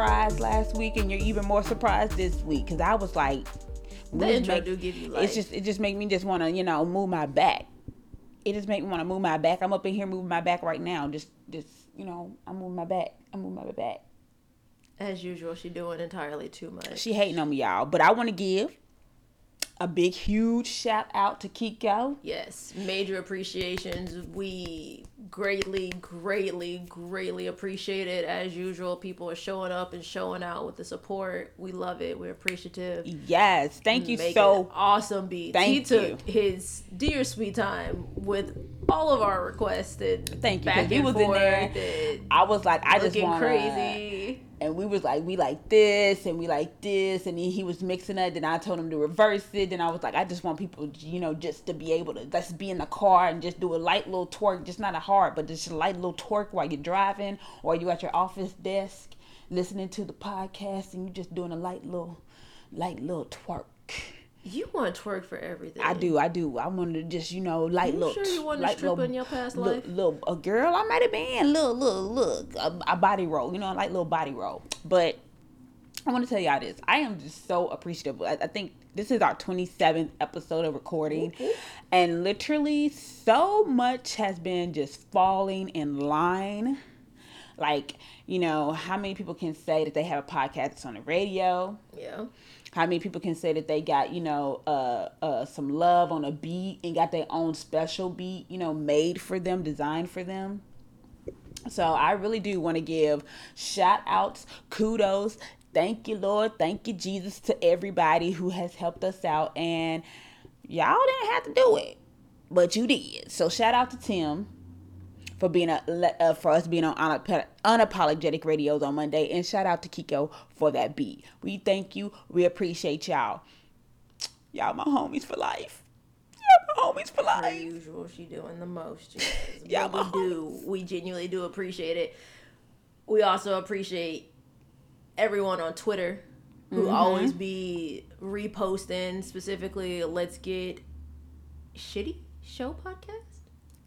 surprised last week, and you're even more surprised this week because I was like, The intro make- do give you it's just it just make me just want to you know move my back. It just make me want to move my back. I'm up in here moving my back right now. Just just you know I'm moving my back. I'm moving my back. As usual, she doing entirely too much. She hating on me, y'all. But I want to give a big, huge shout out to Kiko. Yes, major appreciations. We greatly, greatly, greatly appreciate it. As usual, people are showing up and showing out with the support. We love it. We're appreciative. Yes, thank you so. awesome beat. Thank he took his dear sweet time with all of our requests and Thank you, back and he was in there. I was like, I just want crazy. And we was like, we like this and we like this, and he, he was mixing it. Then I told him to reverse it. Then I was like, I just want people, you know, just to be able to let's be in the car and just do a light little twerk, just not a hard, but just a light little twerk while you're driving or you at your office desk listening to the podcast and you just doing a light little, light little twerk. You want to twerk for everything. I do, I do. I wanted to just, you know, light You little. sure you wanted to strip little- in your past life? Little, a girl, I might have been. Little, little, look, a, a body roll. You know, I like little body roll. But I want to tell y'all this. I am just so appreciative. I, I think this is our 27th episode of recording, and literally so much has been just falling in line. Like, you know, how many people can say that they have a podcast that's on the radio? Yeah. How many people can say that they got you know uh uh some love on a beat and got their own special beat you know made for them designed for them? So i really do want to give shout outs kudos thank you lord thank you jesus to everybody who has helped us out and y'all didn't have to do it but you did. So shout out to tim for being a uh, for us being on unap- unapologetic radios on Monday, and shout out to Kiko for that beat. We thank you. We appreciate y'all. Y'all my homies for life. Y'all my homies for life. usual, she doing the most. Yeah, we do. We genuinely do appreciate it. We also appreciate everyone on Twitter who Mm-hmm. always be reposting specifically. Let's get shitty show podcast.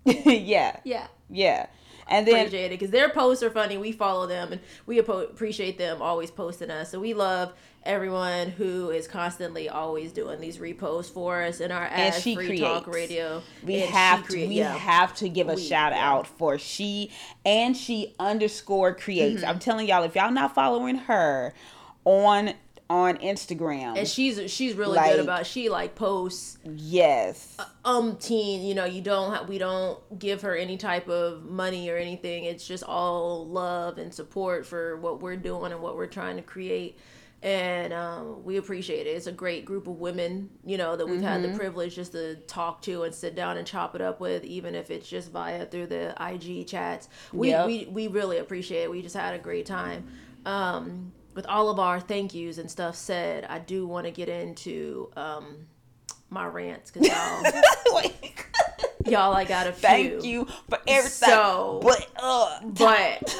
yeah, Yeah, yeah. And then appreciate it because their posts are funny. We follow them and we appreciate them always posting us. So we love everyone who is constantly always doing these reposts for us in our And she free talk creates. radio. we And have to crea- we yeah. have to give a We- shout yeah. out for she and she underscore creates. Mm-hmm. I'm telling y'all, if y'all not following her on on Instagram, and she's she's really Like- good about she like posts yes, umpteen you know you don't ha- we don't give her any type of money or anything. It's just all love and support for what we're doing and what we're trying to create. And um, we appreciate it. It's a great group of women you know that we've had Mm-hmm. the privilege just to talk to and sit down and chop it up with even if it's just via through the ig chats. We, Yep. we, we really appreciate it. We just had a great time. Um, with all of our thank yous and stuff said i do want to get into um, my rants because y'all y'all I got a few. Thank you for everything. So- but uh, But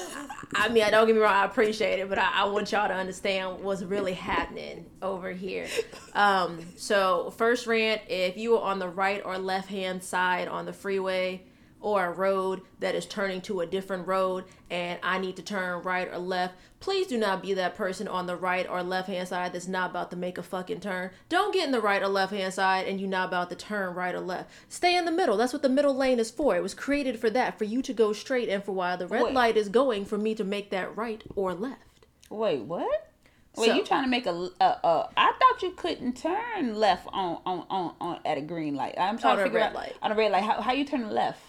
I mean, I don't get me wrong, I appreciate it, but I, I want y'all to understand what's really happening over here. Um, so first rant, if you are on the right or left hand side on the freeway or a road that is turning to a different road and I need to turn right or left, please do not be that person on the right or left hand side that's not about to make a fucking turn. Don't get in the right or left hand side and you're not about to turn right or left. Stay in the middle. That's what the middle lane is for. It was created for that, for you to go straight and for while the red Wait. light is going for me to make that right or left. wait, what? Wait, So- you trying to make a uh, uh I thought you couldn't turn left on on on, on at a green light. I'm trying On to a figure red out light. on a red light. How how you turn left?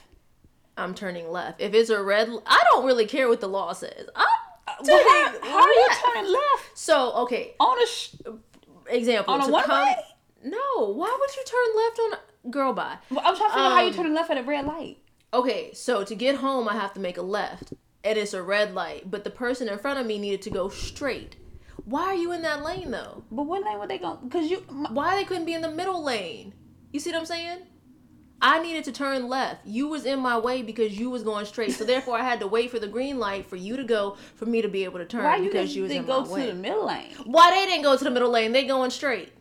I'm turning left. If it's a red, I don't really care what the law says. I'm uh, Well, turning how, how are you turning left So okay, on a sh- example on a one come. way? No, why would you turn left on a girl by? Well, I'm trying to figure out how you um, turn left at a red light. Okay, so to get home, I have to make a left, and it's a red light. But the person in front of me needed to go straight. Why are you in that lane though? But what lane were they going? Because you my, Why they couldn't be in the middle lane? You see what I'm saying? I needed to turn left. You was in my way because you was going straight. So therefore, I had to wait for the green light for you to go for me to be able to turn why you because didn't you was in go my to way. the middle lane? Why they didn't go to the middle lane? They going straight.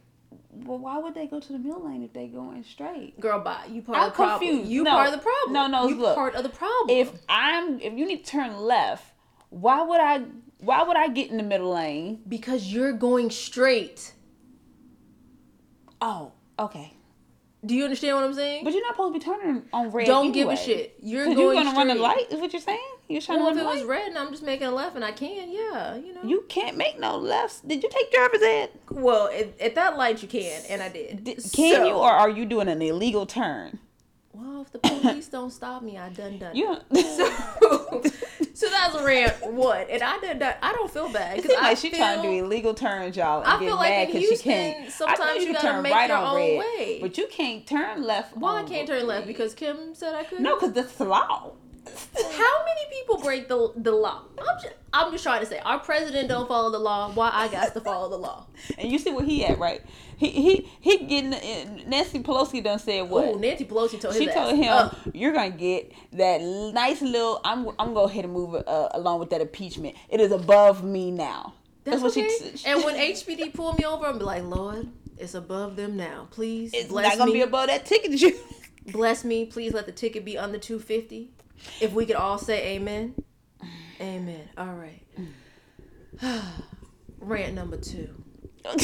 Well, why would they go to the middle lane if they going straight? Girl, bye. You part I'm of the problem. You No. part of the problem. No, no, You look. part of the problem. If I'm if you need to turn left, why would I Why would I get in the middle lane? Because you're going straight. Oh, okay. Do you understand what I'm saying? But you're not supposed to be turning on red. Don't give a shit. You're going you're gonna run the light. Is what you're saying? You're trying well, to run light. If it was red and I'm just making a left and I can, yeah, you know. You can't make no lefts. Did you take driver's ed? well, at, at that light you can, and I did. Did, can So- you, or are you doing an illegal turn? Well, if the police don't stop me, I done done. You. So, so that's a rant one, and I did that. I don't feel bad because like she feel, trying to do illegal turns, y'all, and I get feel like because she can't. sometimes you you gotta turn make right your on own red, way. but you can't turn left. Why I can't turn left because Kim said I could. no, because that's the law. How many people break the the law? I'm just, I'm just trying to say our president don't follow the law. Why I got to follow the law? And you see where he at, right? He he he getting uh, Nancy Pelosi done said what? Oh, Nancy Pelosi told she ass, told him, "Uh, "You're gonna get that nice little. I'm I'm gonna go ahead and move uh, along with that impeachment. It is above me now." That's, what okay. she. she and when HPD pull me over, I'm be like, Lord, it's above them now. Please it's bless not gonna me. be above that ticket. that You. bless me. Please let the ticket be under 250. If we could all say amen. Amen. All right. Rant number two.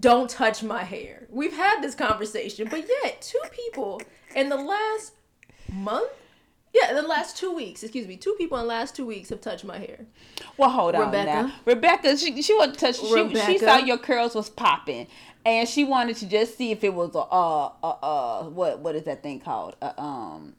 Don't touch my hair. We've had this conversation, but yet two people in the last month, yeah, in the last two weeks, excuse me, two people in the last two weeks have touched my hair. Well, hold on Rebecca. now. Rebecca, she she wanted to touch. She, she saw your curls was popping, and she wanted to just see if it was a uh uh uh what what is that thing called? Uh, um,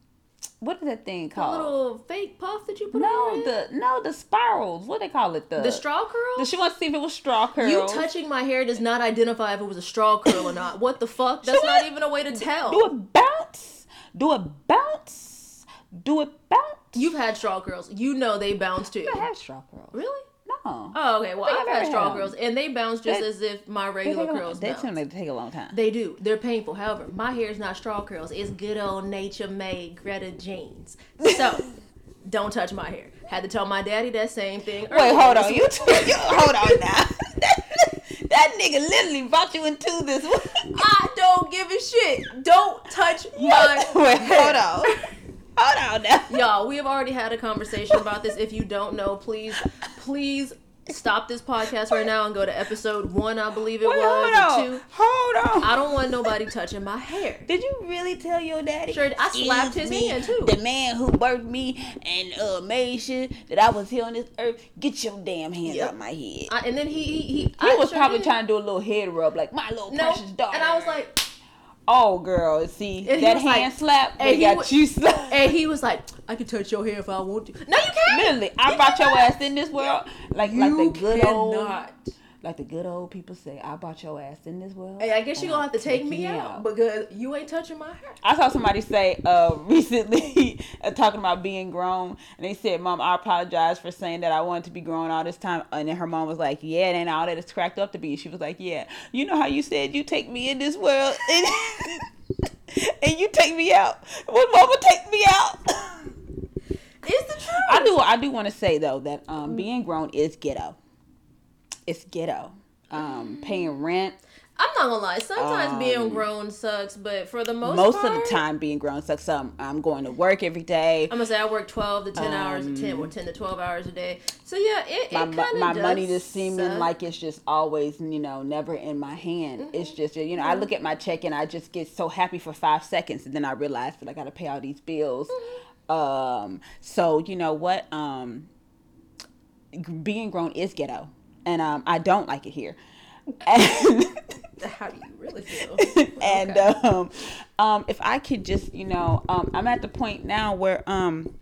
what is that thing called? little fake puff that you put no, on head? the no the spirals. What they call it? The the straw curl. the- She wants to see if it was straw curls. You touching my hair does not identify if it was a straw curl or not. What the fuck? That's not even a way to tell. Do it bounce. Do it bounce. Do it bounce. You've had straw curls. You know they bounce too. I have straw curls. Really? No. Oh, okay. Well, I've had straw curls, and they bounce just They- as if my regular a- curls They seem they take a long time. They do. They're painful. However, my hair is not straw curls. It's good old nature made Greta jeans. So, don't touch my hair. Had to tell my daddy that same thing. Wait, earlier hold on. You, week. t- you hold on now. that nigga literally brought you into this. I don't give a shit. Don't touch my Wait, hair. hold on. Hold on now. Y'all, we have already had a conversation about this. If you don't know, please, please stop this podcast right now and go to episode one, I believe it Wait, was, hold on. two. Hold on. I don't want nobody touching my hair. Did you really tell your daddy? Sure, I slapped his me, hand, too. The man who birthed me and uh, made sure that I was here on this earth. Get your damn hands Yep. out my head. I, and then he he he, he I was sure probably did. trying to do a little head rub, like my little no, precious daughter. and I was like, "Oh, girl, see And that hand like- slap? and They he got you slapped." and he was like, I can touch your hair if I want to. No, you can't. Literally, I You brought your ass in this world, like You like the good old, cannot. Like the good old people say. I bought your ass in this world. Hey, I guess you and gonna have to take taking me you out because you ain't touching my hair. I saw somebody say uh, recently uh, talking about being grown, and they said, "Mom, I apologize for saying that I wanted to be grown all this time." And then her mom was like, "Yeah, it ain't all that it's cracked up to be." She was like, "Yeah, you know how you said you take me in this world, and, and you take me out. Will Mama take me out?" It's the truth. I do. I do want to say though that um, being grown is ghetto. It's ghetto. Um, paying rent. I'm not gonna lie. Sometimes being Um, grown sucks, but for the most Most part, of the time, being grown sucks. Um, I'm going to work every day. I'm gonna say I work 12 to 10 hours, Um, 10 or 10 to 12 hours a day. So yeah, it, my, it kind of my money just seeming suck. like it's just always you know never in my hand it's just you know i look at my check and i just get so happy for five seconds and then i realize that i gotta pay all these bills um so you know what um being grown is ghetto and um i don't like it here and How do you really feel? and Okay. um, um, if I could just, you know, um, I'm at the point now where um,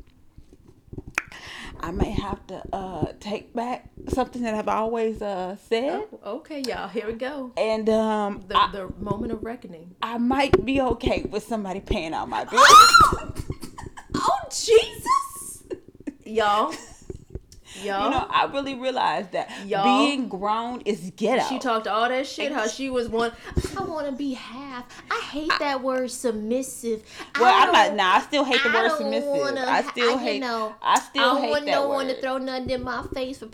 I may have to uh, take back something that I've always uh, said, Oh, okay, y'all. Here we go. and um, The, I, the moment of reckoning. I might be okay with somebody paying out my bills. Oh Jesus, y'all, y'all. You know, I really realized that Y'all. being grown is ghetto. She talked all that shit. How she was one. I want to be half. I hate that word submissive. well, I I'm not. Nah, I still hate the I word submissive. wanna I still you hate. know, I still I don't want no one to throw nothing in my face for.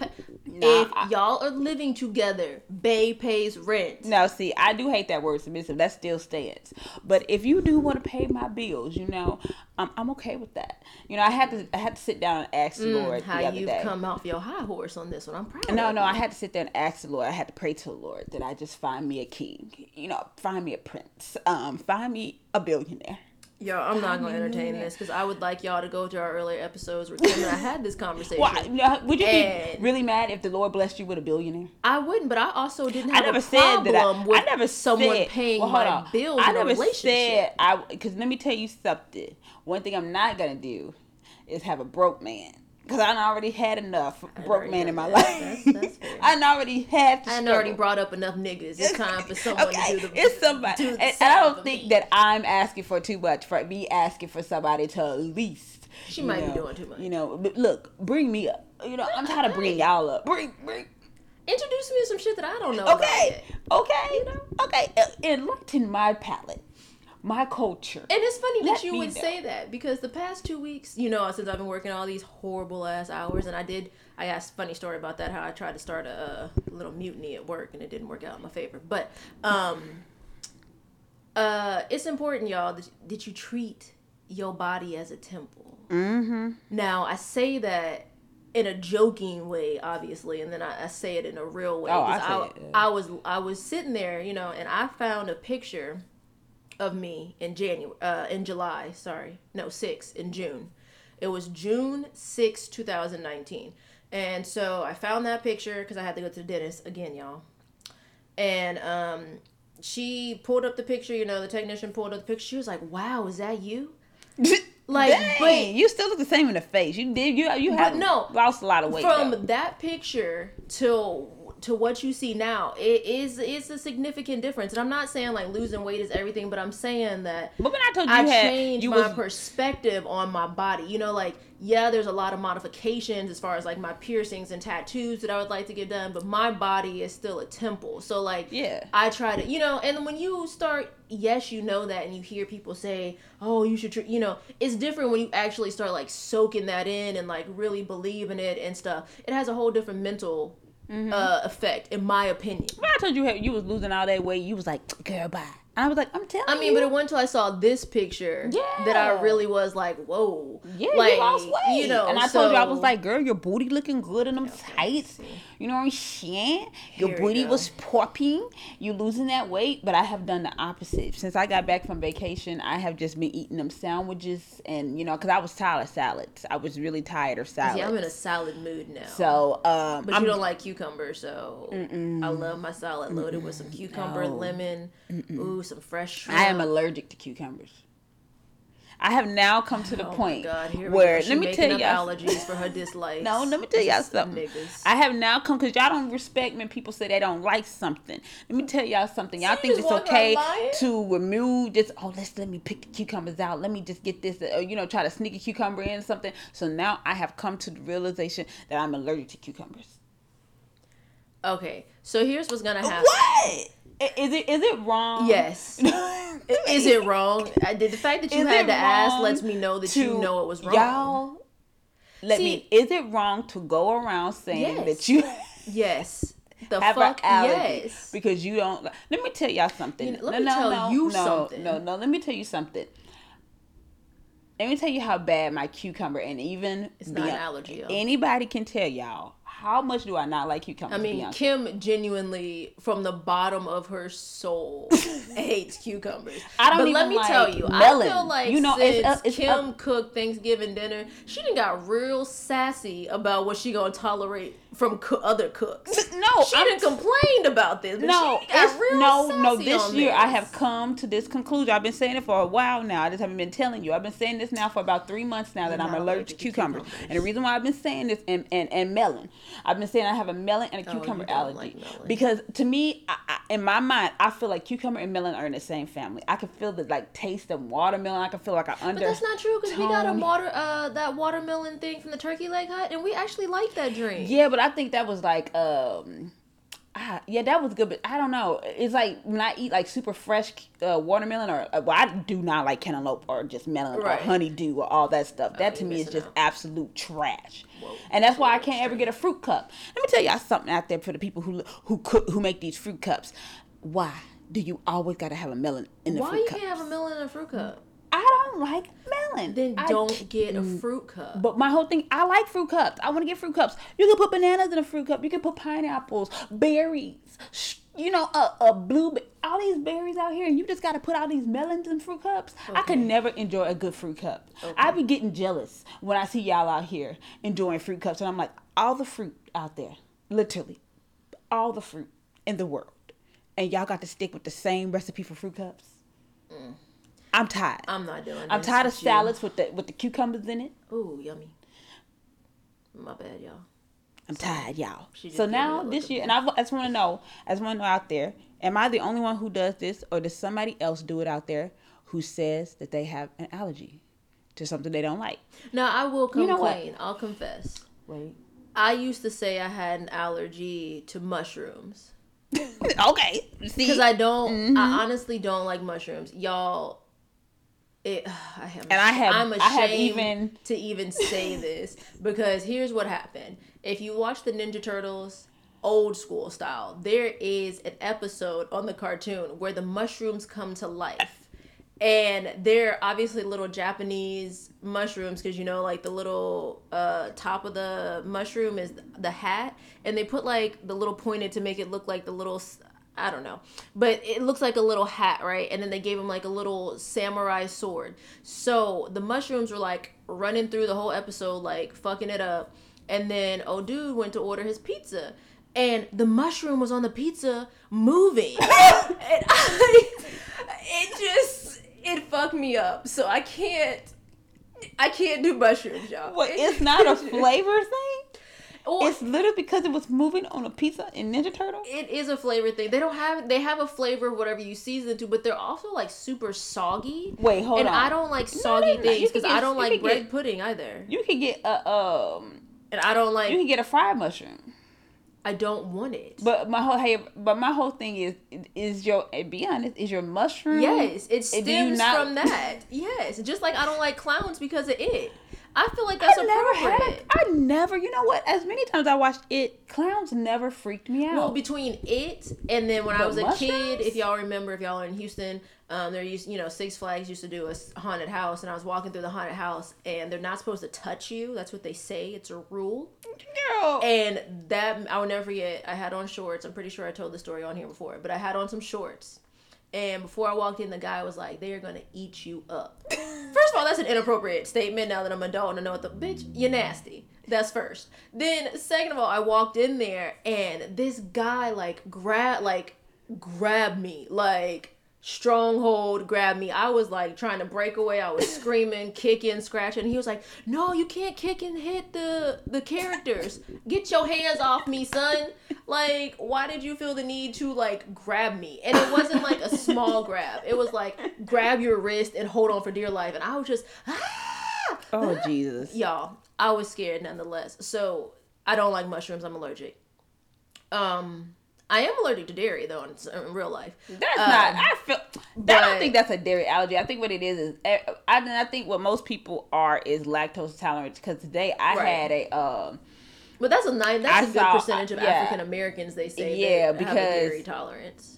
Nah, if I- y'all are living together, Bay pays rent. Now, see, I do hate that word submissive. That still stands. But if you do want to pay my bills, you know, um, I'm okay with that. You know, I had to I had to sit down and ask the Lord Mm, how the other day. come off your high horse on this one. I'm proud. No, no, you. I had to sit there and ask the Lord. I had to pray to the Lord that I just find me a king. You know, find me a prince. Um, find me a billionaire. Yo, I'm not gonna entertain this because I would like y'all to go to our earlier episodes where Kim and I had this conversation. Well, would you be really mad if the Lord blessed you with a billionaire? I wouldn't, but I also didn't I have never a said problem that. I, with I never someone said, paying well, my on. bills I in a never relationship. said I. Because let me tell you something. One thing I'm not gonna do is have a broke man. Because I already had enough broke man in my done life. That's- that's. I already had. I already brought up enough niggas. It's time for someone okay, to do the. it's somebody, do and, I don't think me. that I'm asking for too much for me asking for somebody to at least. She might be doing too much. You know, but look, bring me up. You know, I'm trying to bring y'all up. Bring, bring. Introduce me to some shit that I don't know. Okay, okay, You know? okay. Enlighten my palate, my culture. And it's funny that you would know. say that because the past two weeks, you know, since I've been working all these horrible ass hours, and I did, I got a funny story about that. How I tried to start a, a little mutiny at work, and it didn't work out in my favor. But, um, uh, it's important, y'all, that, that you treat your body as a temple. Mm-hmm. Now, I say that in a joking way, obviously, and then I, I say it in a real way. Oh, I 'cause say I, it, yeah. I was I was sitting there, you know, and I found a picture of me in January, uh, in July. Sorry, no, six in June. It was June 6, 2019. And so I found that picture because I had to go to the dentist again, y'all. And um, she pulled up the picture, you know, the technician pulled up the picture. She was like, wow, is that you? Like, Dang, but you still look the same in the face. You did. You you have no, lost a lot of weight. from though. that picture to to what you see now it is it's a significant difference and i'm not saying like losing weight is everything but i'm saying that But when I told you, I had, changed you my was perspective on my body. You know, like yeah, there's a lot of modifications as far as like my piercings and tattoos that I would like to get done, but my body is still a temple. So like Yeah. I try to, you know, and when you start, yes, you know that, and you hear people say, "Oh, you should," you know, it's different when you actually start like soaking that in and like really believing it and stuff. It has a whole different mental Mm-hmm. uh, effect, in my opinion. when I told you you was losing all that weight, you was like, "Girl, bye." And I was like, "I'm telling I mean, you." but it wasn't until I saw this picture that I really was like, "Whoa!" Yeah, like, you lost weight. You know, and I told you I was like, girl, your booty looking good in them tights. You know what I'm saying? Your Here booty was popping. You losing that weight, but I have done the opposite. Since I got back from vacation, I have just been eating them sandwiches, and you know, because I was tired of salads. I was really tired of salads. See, I'm in a salad mood now. so, um, but I'm, you don't like cucumber, so I love my salad loaded with some cucumber, No. lemon, ooh, some fresh shrimp. I am allergic to cucumbers. I have now come to the Oh point God, here where let me tell y'all. allergies for her dislikes. No, let me tell y'all something. Niggas. I have now come because y'all don't respect when people say they don't like something. Let me tell y'all something. Y'all So think it's okay to remove just oh let's let me pick the cucumbers out. Let me just get this uh, you know try to sneak a cucumber in or something. So now I have come to the realization that I'm allergic to cucumbers. okay, so here's what's gonna happen. What is it? Is it wrong? Yes. Is it wrong? I did the fact that you Is had to ask lets me know that you know it was wrong. Y'all, let See- me. Is it wrong to go around saying Yes. that you? Yes. The have fuck allergy yes. because you don't. Let me tell y'all something. Let no, me no, tell no, you no, something. No, no, let me tell you something. Let me tell you how bad my cucumber and even It's not an allergy, y'all. Anybody can tell y'all how much do I not like cucumbers. I mean, Beyonce? Kim genuinely, from the bottom of her soul, hates cucumbers. I don't but even let me like tell you, melon. I feel like You know, since it's it's Kim cooked Thanksgiving dinner, she didn't got real sassy about what she gonna tolerate from co- other cooks. no, She I'm done complained about this. No, she got real no, no. This year, I have come to this conclusion. I've been saying it for a while now. I just haven't been telling you. I've been saying this now for about three months now that I'm allergic to allergic to cucumbers. cucumbers. And the reason why I've been saying this and, and, and melon, I've been saying I have a melon and a Oh, cucumber don't allergy like because to me, I, I, in my mind, I feel like cucumber and melon are in the same family. I can feel the like taste of watermelon. I can feel like I under. But that's not true because we got a water, uh, that watermelon thing from the Turkey Leg Hut, and we actually like that drink. Yeah, but I think that was like um ah, yeah, that was good, but I don't know. It's like when I eat like super fresh uh, watermelon, or uh, well, I do not like cantaloupe or just melon Right. or honeydew or all that stuff. That to me is just out. absolute trash. Whoa. And that's why I can't ever get a fruit cup. Let me tell y'all something out there for the people who who cook who make these fruit cups. Why do you always got to have a melon in the Why fruit cup? Why you cup? can't have a melon in a fruit cup? I don't don't like melon. Then I don't c- get a mm. fruit cup. But my whole thing, I like fruit cups. I want to get fruit cups. You can put bananas in a fruit cup. You can put pineapples, berries, sh- you know, a, a blue, all these berries out here, and you just got to put all these melons in fruit cups. I could never enjoy a good fruit cup. I be getting jealous when I see y'all out here enjoying fruit cups, and I'm like, all the fruit out there, literally, all the fruit in the world, and y'all got to stick with the same recipe for fruit cups. Mm. I'm tired. I'm not doing. That. I'm tired of with you. salads with the with the cucumbers in it. Ooh, yummy. My bad, y'all. I'm tired, y'all. So now this year, and I, I just want to know, I just want to know out there, am I the only one who does this, or does somebody else do it out there who says that they have an allergy to something they don't like? Now I will come You know what? I'll confess. Wait. I used to say I had an allergy to mushrooms okay. See, because I don't. Mm-hmm. I honestly don't like mushrooms, y'all. It, I have, And I have- I'm I have even- to even say this because here's what happened. If you watch the Ninja Turtles old school style, there is an episode on the cartoon where the mushrooms come to life. And they're obviously little Japanese mushrooms because you know, like the little uh, top of the mushroom is the hat, and they put like the little pointed to make it look like the little I don't know, but it looks like a little hat, right? And then they gave him like a little samurai sword. So the mushrooms were like running through the whole episode, like fucking it up. And then oh dude went to order his pizza, and the mushroom was on the pizza moving, and I, it just it fucked me up. So I can't. I can't do mushrooms, y'all. what, it's not a flavor thing? Or- It's literally because it was moving on a pizza in Ninja Turtle? it is a flavor thing. They don't have they have a flavor of whatever you season it to, but they're also like super soggy. Wait, hold and on. I don't like soggy. You things because I don't like bread get- pudding either. You can get a, um, And I don't like. you can get a fried mushroom. I don't want it. But my whole hey, but my whole thing is is your eh, be honest is your mushroom. yes, it stems not- from that. yes, just like I don't like clowns because of it. I feel like that's I never had. appropriate. A, I never. You know what? As many times I watched it, clowns never freaked me out. Well, between it and then when I But was a kid, if y'all remember, if y'all are in Houston, um, there used you know Six Flags used to do a haunted house, and I was walking through the haunted house, and they're not supposed to touch you. That's what they say. It's a rule. Girl. And that I will never forget. I had on shorts. I'm pretty sure I told the story on here before, but I had on some shorts. And before I walked in, the guy was like, "They are gonna eat you up." First of all, that's an inappropriate statement. Now that I'm an adult and I know what the bitch, you're nasty. That's first. Then second of all, I walked in there and this guy like grab like grabbed me like stronghold grabbed me. I was like trying to break away. I was screaming, kicking, scratching. He was like, "No, you can't kick and hit the the characters. Get your hands off me, son." Like, why did you feel the need to like grab me? And it wasn't like a small grab. It was like grab your wrist and hold on for dear life. And I was just ah! oh Jesus. y'all i was scared nonetheless so i don't like mushrooms i'm allergic um i am allergic to dairy though in, in real life That's Um, not. I feel. I but- don't think that's a dairy allergy. I think what it is is. eh, I, I think what most people are is lactose tolerant. Because today I Right. had a. Um, but that's a nine that's a good saw- percentage of yeah. african americans they say Yeah, that have a because- dairy tolerance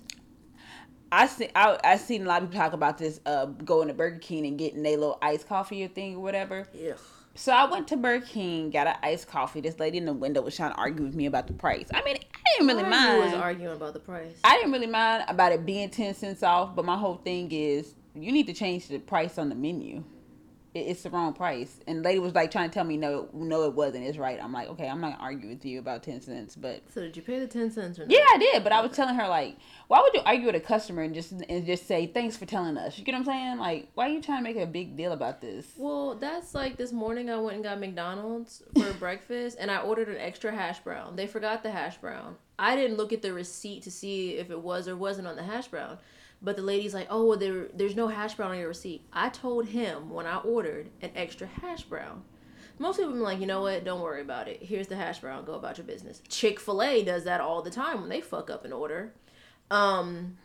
I see. I I seen a lot of people talk about this. Uh, going to Burger King and getting a little iced coffee or thing or whatever. yeah So I went to Burger King, got an iced coffee. This lady in the window was trying to argue with me about the price. I mean, I didn't really mind. was arguing about the price I didn't really mind about it being ten cents off, but my whole thing is you need to change the price on the menu. It, it's the wrong price. And the lady was like trying to tell me no, no, it wasn't. It's right. I'm like, okay, I'm not gonna argue with you about ten cents, but so did you pay the 10 cents or not yeah, I did. But I was telling her like, why would you argue with a customer and just and just say thanks for telling us? You get what I'm saying? Like, why are you trying to make a big deal about this? Well, that's like this morning I went and got McDonald's for breakfast and I ordered an extra hash brown. They forgot the hash brown. I didn't look at the receipt to see if it was or wasn't on the hash brown. But the lady's like, "Oh, well, there, there's no hash brown on your receipt." I told him when I ordered an extra hash brown. Most people are like, "You know what? Don't worry about it. Here's the hash brown. Go about your business." Chick Fil A does that all the time when they fuck up an order. Um,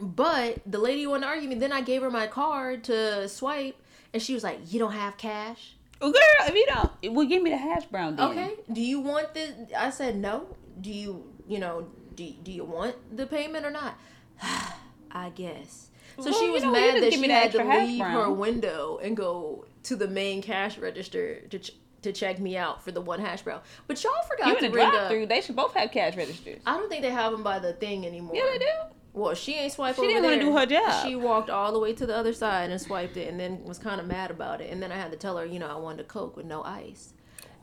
but the lady wanted to argue me. Then I gave her my card to swipe, and she was like, "You don't have cash." Well, girl, if you don't, well, give me the hash brown. Then. Okay. Do you want this? I said no. Do you, you know, do, do you want the payment or not? I guess. So Well, she you was know, mad that she had to leave her window and go to the main cash register to ch- to check me out for the one hash brown. But y'all forgot You to bring up. through, they should both have cash registers. I don't think they have them by the thing anymore. Yeah, they do. Well, she ain't swipe She over didn't wanna do her job. She walked all the way to the other side and swiped it, and then was kind of mad about it. And then I had to tell her, you know, I wanted a coke with no ice,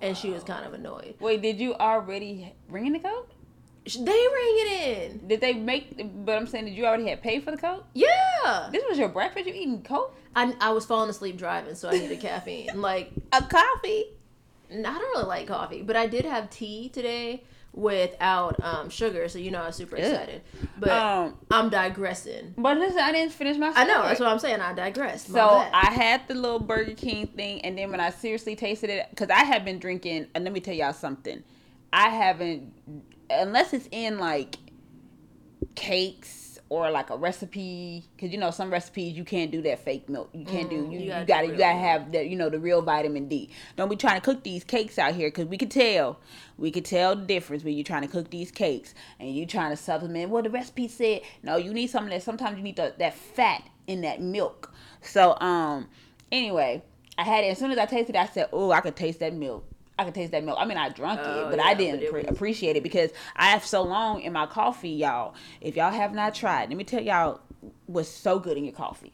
and she was kind of annoyed. Wait, did you already bring in the code? They ring it in. Did they make? But I'm saying, did you already have paid for the coke? Yeah. This was your breakfast. You eating coke? I, I was falling asleep driving, so I needed caffeine. Like, A coffee? I don't really like coffee, but I did have tea today without um, sugar, so you know I was super excited. But Um, I'm digressing. but listen, I didn't finish my. I know that's what I'm saying. I digressed. My So bad. I had the little Burger King thing, and then when I seriously tasted it, because I have been drinking, and let me tell y'all something, I haven't, unless it's in like cakes or like a recipe, because you know some recipes you can't do that fake milk, you can't do, Mm, you, you you gotta gotta, you gotta have the, you know, the real vitamin D. Don't be trying to cook these cakes out here, because we could tell, we could tell the difference when you're trying to cook these cakes and you're trying to supplement. Well, the recipe said no, you need something that sometimes you need the, that fat in that milk. So um, anyway, I had it as soon as I tasted it. I said, "Oh, I could taste that milk. I could taste that milk." I mean, I drank Oh, it, but yeah, I didn't it pre- was- appreciate it because I have so long in my coffee, y'all. If y'all have not tried, let me tell y'all what's so good in your coffee.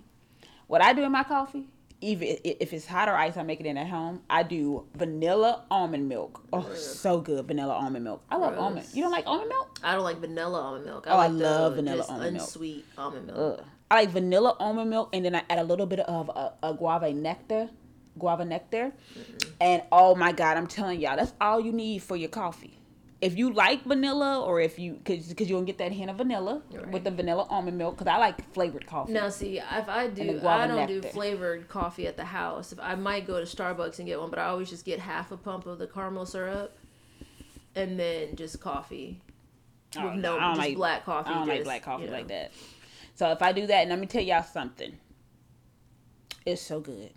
What I do in my coffee, even if it's hot or ice, I make it in at home. I do vanilla almond milk. Oh, so good, vanilla almond milk. I love Gross. almond. You don't like almond milk? I don't like vanilla almond milk. I Oh, I love the vanilla almond milk. unsweet almond milk. Ugh. I like vanilla almond milk, and then I add a little bit of uh, a, a guava nectar, guava nectar, and oh my god, I'm telling y'all, that's all you need for your coffee. If you like vanilla, or if you, cause, cause you'll get that hint of vanilla Right. with the vanilla almond milk, cause I like flavored coffee. Now, see, if I do, I don't do flavored coffee at the house. If I might go to Starbucks and get one, but I always just get half a pump of the caramel syrup, and then just coffee with Oh, no just like- black coffee. I don't like just, black coffee you know. like that. So if I do that, and let me tell y'all something, it's so good.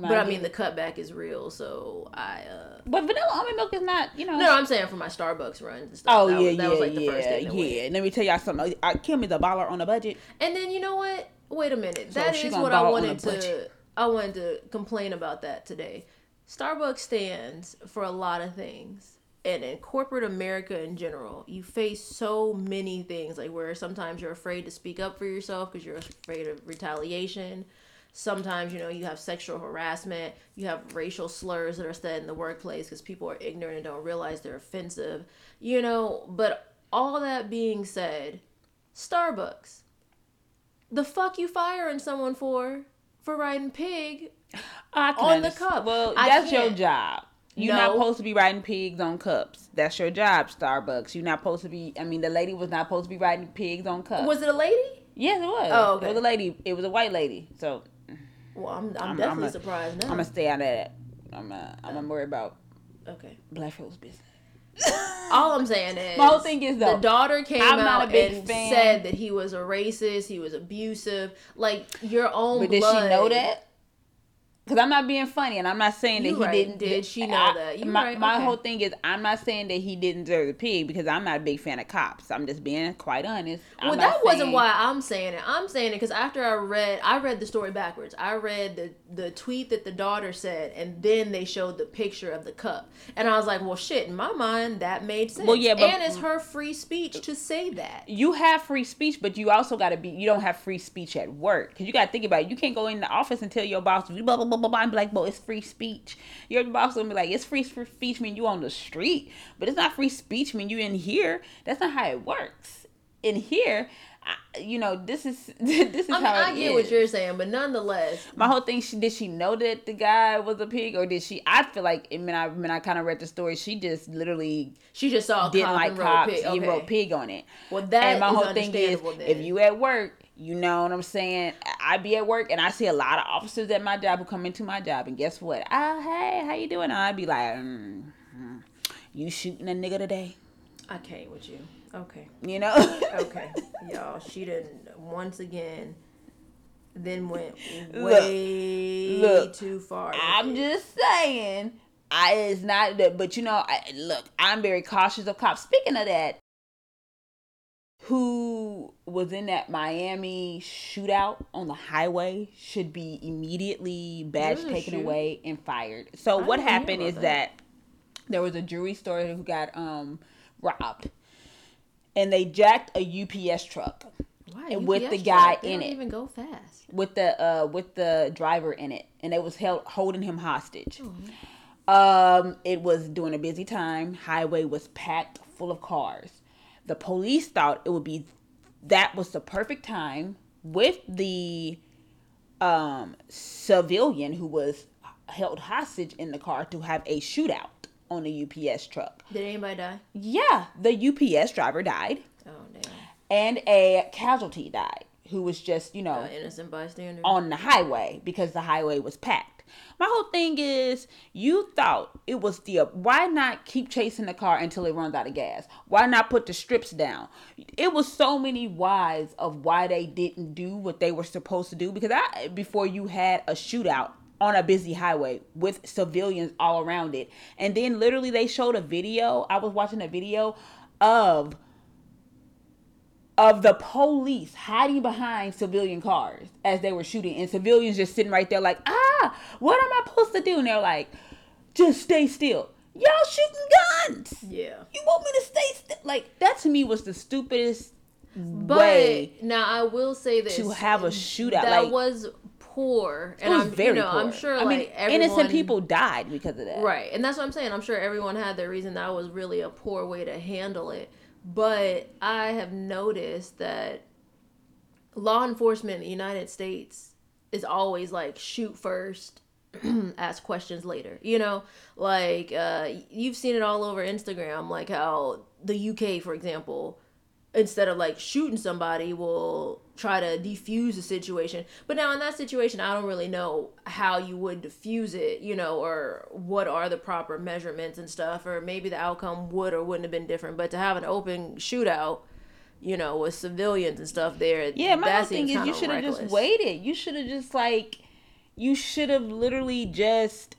But I get- mean, the cutback is real, so I. uh but vanilla almond milk is not, you know. No, I'm saying for my Starbucks runs and stuff. Oh that yeah, was, that yeah, was like the yeah, first thing went. yeah. Let me tell y'all something. I, Kim is a baller on a budget. And then you know what? Wait a minute. So That is what I wanted to. I wanted to complain about that today. Starbucks stands for a lot of things, and in corporate America in general, you face so many things. Like where sometimes you're afraid to speak up for yourself because you're afraid of retaliation. Sometimes you know you have sexual harassment. You have racial slurs that are said in the workplace because people are ignorant and don't realize they're offensive. You know, but all that being said, Starbucks the fuck you firing someone for for writing pig On the cup. Well, I that's your can't. job. You're No. not supposed to be writing pigs on cups. That's your job, Starbucks. You're not supposed to be. I mean, the lady was not supposed to be writing pigs on cups. was it a lady yes, it was. Oh, okay. It was a lady. It was a white lady. So well i'm, I'm, I'm- definitely I'm a- surprised now I'm gonna stay out of that. I'm uh, I'm gonna worry about okay black folks' business. all i'm saying is My whole thing is, though, the daughter came I'm out and fan. said that he was a racist he was abusive like your own But did she know that? Because I'm not being funny, and I'm not saying that You he right. didn't. Did she know I- that? You my right. my Okay. whole thing is, I'm not saying that he didn't deserve the pig because I'm not a big fan of cops. I'm just being quite honest. I'm well, that wasn't why I'm saying it. I'm saying it because after I read, I read the story backwards. I read the the tweet that the daughter said, and then they showed the picture of the cup, and I was like, well, shit. In my mind, that made sense. Well, yeah, but- and it's her free speech to say that. You have free speech, but you also got to be. You don't have free speech at work because you got to think about it. You can't go in the office and tell your boss blah blah blah blah blah. And be like, "Well, it's free speech." Your boss gonna be like, "It's free speech." Mean you on the street, but it's not free speech. Mean you in here. That's not how it works. In here, I, you know, this is this is I mean, how it I get is. what you're saying, but nonetheless, My whole thing, she did she know that the guy was a pig, or did she? I feel like, I mean, I when I kind of read the story, she just literally she just saw a didn't cop like and wrote cops. pig. He wrote pig on it. Well, that and my is whole thing is, then. if you at work, you know what I'm saying. I be at work and I see a lot of officers at my job who come into my job, and guess what? Ah, hey, how you doing? I'd be like, mm, mm, you shooting a nigga today? I can't with you. Okay. You know? Okay, y'all. She didn't once again. Then went way look, too far. I'm it. just saying. I is not that, but you know, I, look, I'm very cautious of cops. Speaking of that, who was in that Miami shootout on the highway should be immediately badge taken shooting? away and fired. So I what happened is that. that there was a jewelry store who got um robbed. And they jacked a UPS truck Why, and with UPS the guy truck, in it. even go fast. with the uh with the driver in it and they was held holding him hostage. Oh. Um it was during a busy time. Highway was packed full of cars. The police thought it would be that was the perfect time with the um civilian who was held hostage in the car to have a shootout on the UPS truck. Did anybody die? Yeah, the UPS driver died Oh damn. and a casualty died who was just, you know, Uh, innocent bystander. on the highway because the highway was packed. My whole thing is, you thought it was the why not keep chasing the car until it runs out of gas? Why not put the strips down? It was so many whys of why they didn't do what they were supposed to do because I before you had a shootout on a busy highway with civilians all around it. And then literally they showed a video. I was watching a video of of the police hiding behind civilian cars as they were shooting and civilians just sitting right there like ah what am i supposed to do and they're like just stay still y'all shooting guns yeah. you want me to stay still like that to me was the stupidest But way now I will say this: to have a shootout that like was poor, and it was I'm very you know poor. I'm sure I like mean, everyone, innocent people died because of that Right. And that's what I'm saying. I'm sure everyone had their reason that was really a poor way to handle it. But I have noticed that law enforcement in the United States is always like shoot first, ask questions later. You know, like uh, you've seen it all over Instagram, like how the UK, for example, instead of like shooting somebody will try to defuse the situation. But now in that situation i don't really know how you would defuse it you know or what are the proper measurements and stuff or maybe the outcome would or wouldn't have been different. But to have an open shootout you know with civilians and stuff there Yeah, my whole thing is you should have just waited. You should have just like, you should have literally just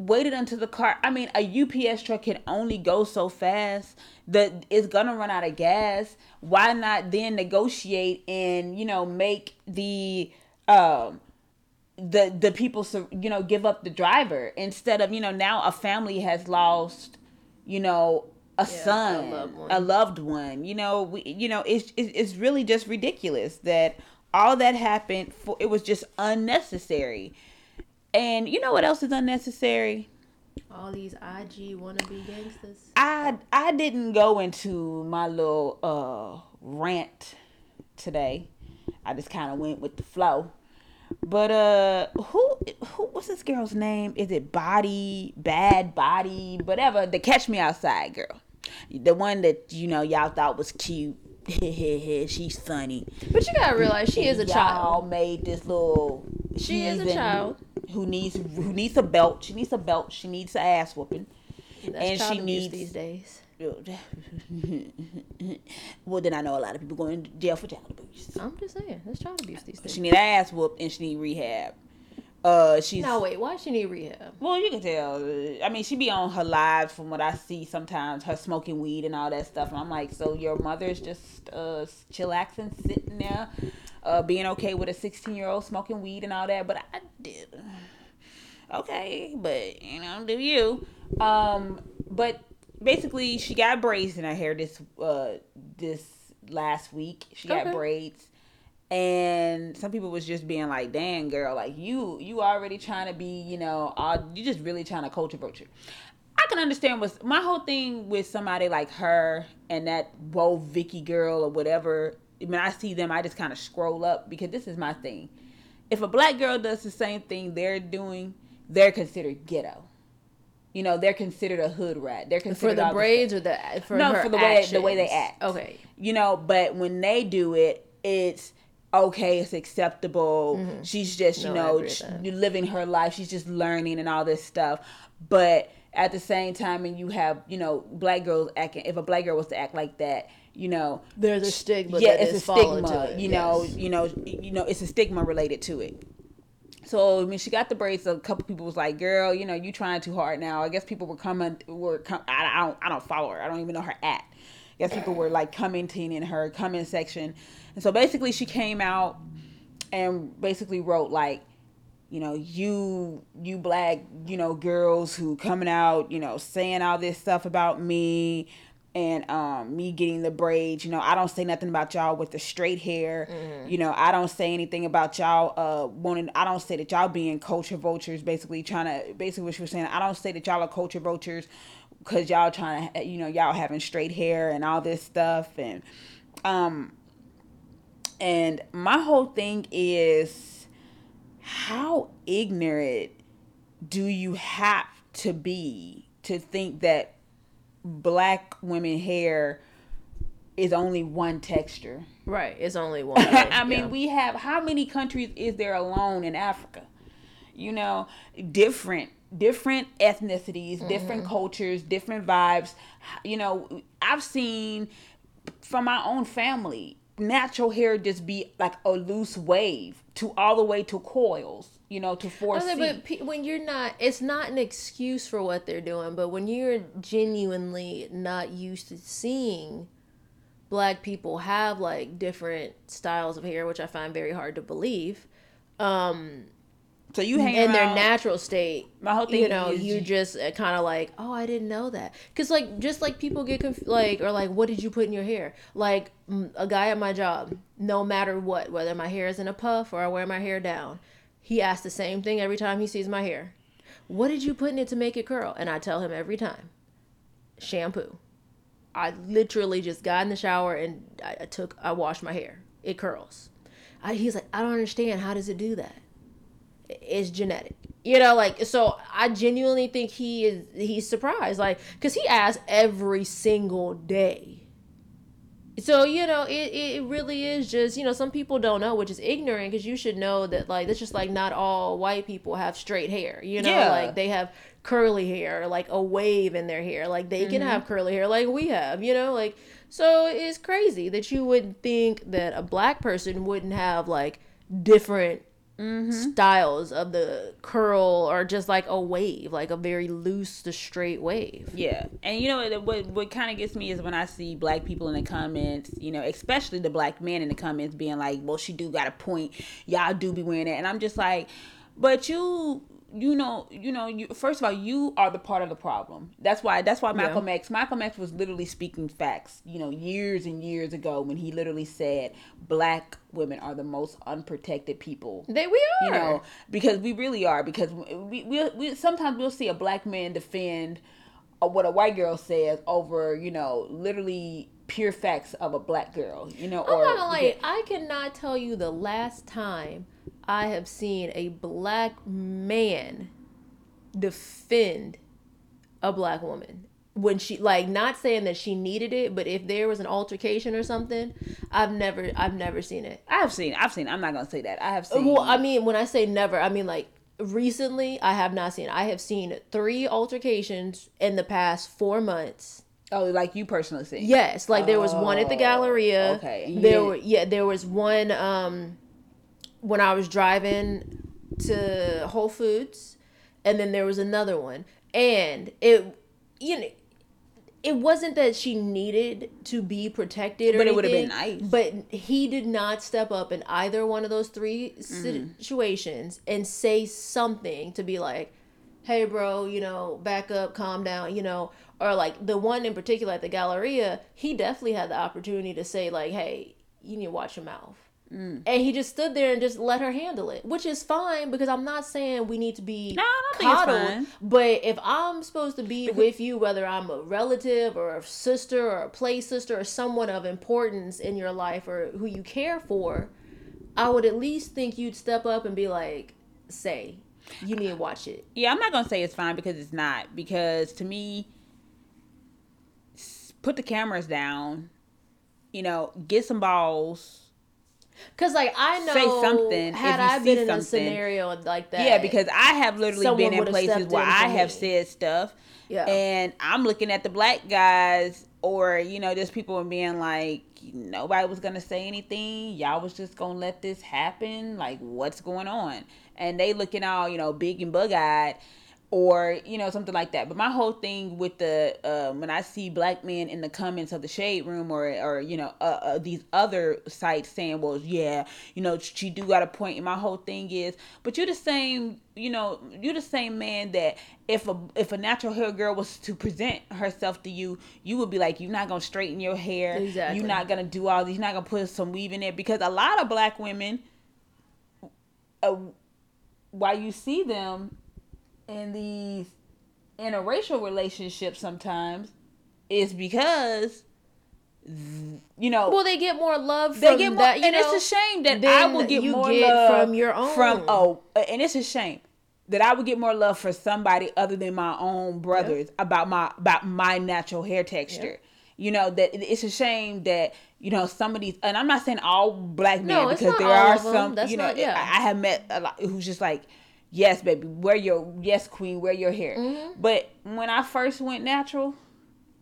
waited until the car. I mean, a UPS truck can only go so fast that it's gonna run out of gas. Why not then negotiate and you know make the um the the people you know give up the driver instead of you know now a family has lost you know a a son loved a loved one you know we you know it's it's, it's really just ridiculous that all that happened for it was just unnecessary and you know what else is unnecessary? All these ig wannabe gangsters. I i didn't go into my little uh rant today. I just kind of went with the flow. But uh who who what's this girl's name? Is it body bad body? Whatever. The catch me outside girl. The one that you know y'all thought was cute she's funny. But you gotta realize she is a y'all child. made this little She is a child. who needs who needs a belt. She needs a belt. She needs an ass whooping. That's and child she abuse needs these days. Well then i know a lot of people going to jail for child abuse. I'm just saying that's child abuse these days. she need an ass whooped and she need rehab uh she's now wait why she need rehab Well, you can tell. I mean, she be on her lives from what I see sometimes, her smoking weed and all that stuff. And I'm like, so your mother's just uh, chillaxing, sitting there, uh, being okay with a 16 year old smoking weed and all that. But I did. Okay, but you know, do you? Um, but basically, she got braids in her hair this uh this last week. She got braids and some people was just being like dang girl like you you already trying to be you know all, you just really trying to culture vulture i can understand what's my whole thing with somebody like her and that Woah Vicky girl or whatever when i see them i just kind of scroll up because this is my thing. If a black girl does the same thing they're doing they're considered ghetto. You know they're considered a hood rat. They're for considered the braids or the for No, for the way- the way they act. Okay, you know but when they do it it's okay it's acceptable. She's just you Mm-hmm. No, know with living her life. She's just learning and all this stuff. But at the same time and you have you know black girls acting if a black girl was to act like that you know there's a stigma. yeah it's a stigma it, you know yes. you know you know it's a stigma related to it. So when she got the braids a couple people was like girl you know you trying too hard now. I guess people were coming were com- I, I don't i don't follow her. I don't even know her at guess people were like commenting in her comment section. And so basically she came out and basically wrote like you know you you black you know girls who coming out you know saying all this stuff about me and um me getting the braids you know i don't say nothing about y'all with the straight hair mm-hmm. you know i don't say anything about y'all uh wanting i don't say that y'all being culture vultures basically trying to basically what she was saying i don't say that y'all are culture vultures because y'all trying to you know y'all having straight hair and all this stuff and um and my whole thing is how ignorant do you have to be to think that black women hair is only one texture. Right, it's only one. I mean, we have how many countries is there alone in Africa? You know, different different ethnicities, mm-hmm. different cultures, different vibes. You know, I've seen from my own family natural hair just be like a loose wave to all the way to coils you know, to force. Okay, but when you're not, it's not an excuse for what they're doing. But when you're genuinely not used to seeing black people have like different styles of hair, which I find very hard to believe. Um, so you hang in around, their natural state. My whole thing, you know, you, you just uh, kind of like, oh, I didn't know that, because like just like people get conf- like or like, what did you put in your hair? Like a guy at my job, no matter what, whether my hair is in a puff or I wear my hair down, he asks the same thing every time he sees my hair. What did you put in it to make it curl? And I tell him every time, shampoo. I literally just got in the shower and I, took, I washed my hair. It curls. I, he's like, I don't understand. How does it do that? It's genetic. You know, like, so I genuinely think he is, he's surprised. Like, cause he asks every single day so you know it, it really is just you know some people don't know which is ignorant because you should know that like it's just like not all white people have straight hair you know yeah. like they have curly hair like a wave in their hair like they mm-hmm. can have curly hair like we have you know like so it's crazy that you would think that a black person wouldn't have like different mm-hmm. styles of the curl or just like a wave, like a very loose to straight wave. Yeah, and you know what? What kind of gets me is when I see black people in the comments, you know, especially the black men in the comments being like, "Well, she do got a point. Y'all do be wearing it," and I'm just like, "But you." You know, you know, you first of all, you are the part of the problem. That's why that's why Malcolm yeah. X Malcolm X was literally speaking facts, you know, years and years ago when he literally said black women are the most unprotected people. They we are. You know, because we really are because we we, we sometimes we'll see a black man defend uh, what a white girl says over, you know, literally pure facts of a black girl, you know, I'm or not lie, I cannot tell you the last time I have seen a black man defend a black woman when she like not saying that she needed it but if there was an altercation or something i've never i've never seen it i've seen i've seen i'm not gonna say that i have seen well i mean when i say never i mean like recently i have not seen i have seen three altercations in the past four months Oh, like you personally seen? Yes, like there was one at the Galleria. Okay. There were yeah, there was one um when I was driving to Whole Foods, and then there was another one, and it, you know, it wasn't that she needed to be protected, but it would have been nice. But he did not step up in either one of those 3 mm-hmm. situations and say something to be like, "Hey, bro, you know, back up, calm down," you know, or like the one in particular at the Galleria, he definitely had the opportunity to say like, "Hey, you need to watch your mouth." Mm. And he just stood there and just let her handle it, which is fine because I'm not saying we need to be no, coddled. But if I'm supposed to be with you, whether I'm a relative or a sister or a play sister or someone of importance in your life or who you care for, I would at least think you'd step up and be like, say, you need to watch it. Yeah, I'm not gonna say it's fine because it's not. Because to me, put the cameras down. You know, get some balls Cause like I know, say something. Had I been in a scenario like that, yeah, because I have literally been in places where I have me. said stuff, yeah, and I'm looking at the black guys, or you know, just people being like, nobody was gonna say anything. Y'all was just gonna let this happen. Like, what's going on? And they looking all you know big and bug eyed. Or you know something like that. But my whole thing with the uh, when i see black men in the comments of the shade room or or you know uh, uh, these other sites saying well yeah you know she do got a point. And my whole thing is but you're the same you know you're the same man that if a if a natural hair girl was to present herself to you you would be like you're not gonna straighten your hair. Exactly. you're not gonna do all these you're not gonna put some weave in it. Because a lot of black women uh, while you see them in these interracial relationships sometimes is because you know Well, they get more love from they get more, that, and know, it's a shame that I will get more get love from your own. From oh, and it's a shame that I would get more love for somebody other than my own brothers about my about my natural hair texture. You know that it's a shame that you know some of these, and I'm not saying all black men No, because there are some. You know, not- yeah. I, I have met a lot who's just like, yes, baby, wear your yes, queen, wear your hair. Mm-hmm. But when I first went natural,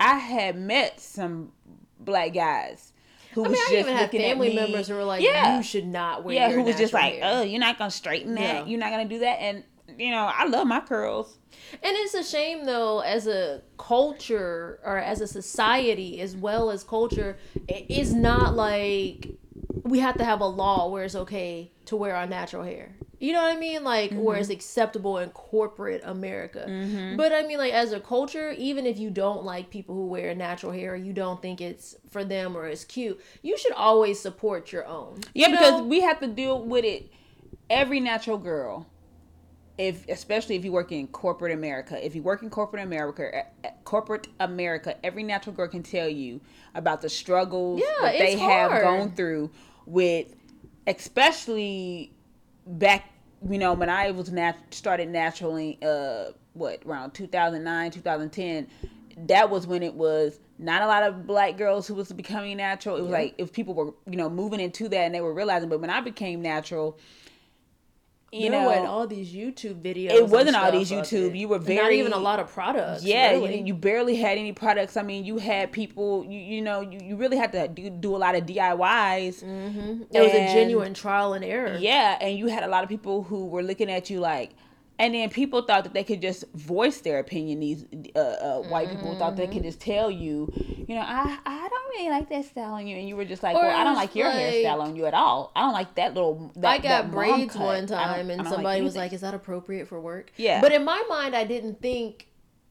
I had met some black guys who I was I just even had looking at family me- members who were like, Yeah. "You should not wear." yeah, who was just like, hair. oh, you're not gonna straighten that, Yeah. you're not gonna do that, and you know, I love my curls. And it's a shame though, as a culture or as a society as well as culture, it is not like we have to have a law where it's okay to wear our natural hair. You know what I mean? Like where Mm-hmm. it's acceptable in corporate America. But I mean like as a culture, even if you don't like people who wear natural hair or you don't think it's for them or it's cute, you should always support your own. Yeah, You because know? we have to deal with it. Every natural girl, if especially if you work in corporate America, if you work in corporate America, eh, eh, corporate America, every natural girl can tell you about the struggles Yeah, that they it's have gone through with, especially back. You know, when I was nat- started naturally, uh, what around 2009, 2010, that was when it was not a lot of black girls who was becoming natural. It was like if people were, you know, moving into that and they were realizing. But when I became natural, you there know, wasn't all these YouTube videos. It wasn't all these YouTube. You were very not even a lot of products. yeah, really. you, you barely had any products. I mean, you had people, you, you know, you, you really had to do, do a lot of DIYs. Mm-hmm. It was a genuine trial and error. Yeah, and you had a lot of people who were looking at you like, and then people thought that they could just voice their opinion. These uh, uh, white people thought they Mm-hmm. could just tell you, you know, I I don't really like that style on you, and you were just like, Or well, I don't like your like- hairstyle on you at all. I don't like that little. That, I got braids one time, and don't like somebody was like, "Is that appropriate for work?" Yeah. But in my mind, I didn't think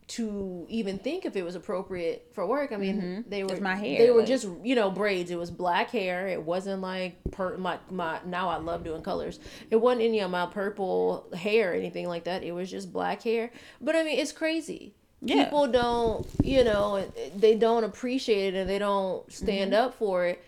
to even think if it was appropriate for work. I mean, they were Mm-hmm. My hair, They were like- just you know braids. It was black hair. It wasn't like per my my. Now I love doing colors. It wasn't any of my purple hair or anything like that. It was just black hair. But I mean, it's crazy. Yeah. People don't, you know, they don't appreciate it and they don't stand Mm-hmm. up for it.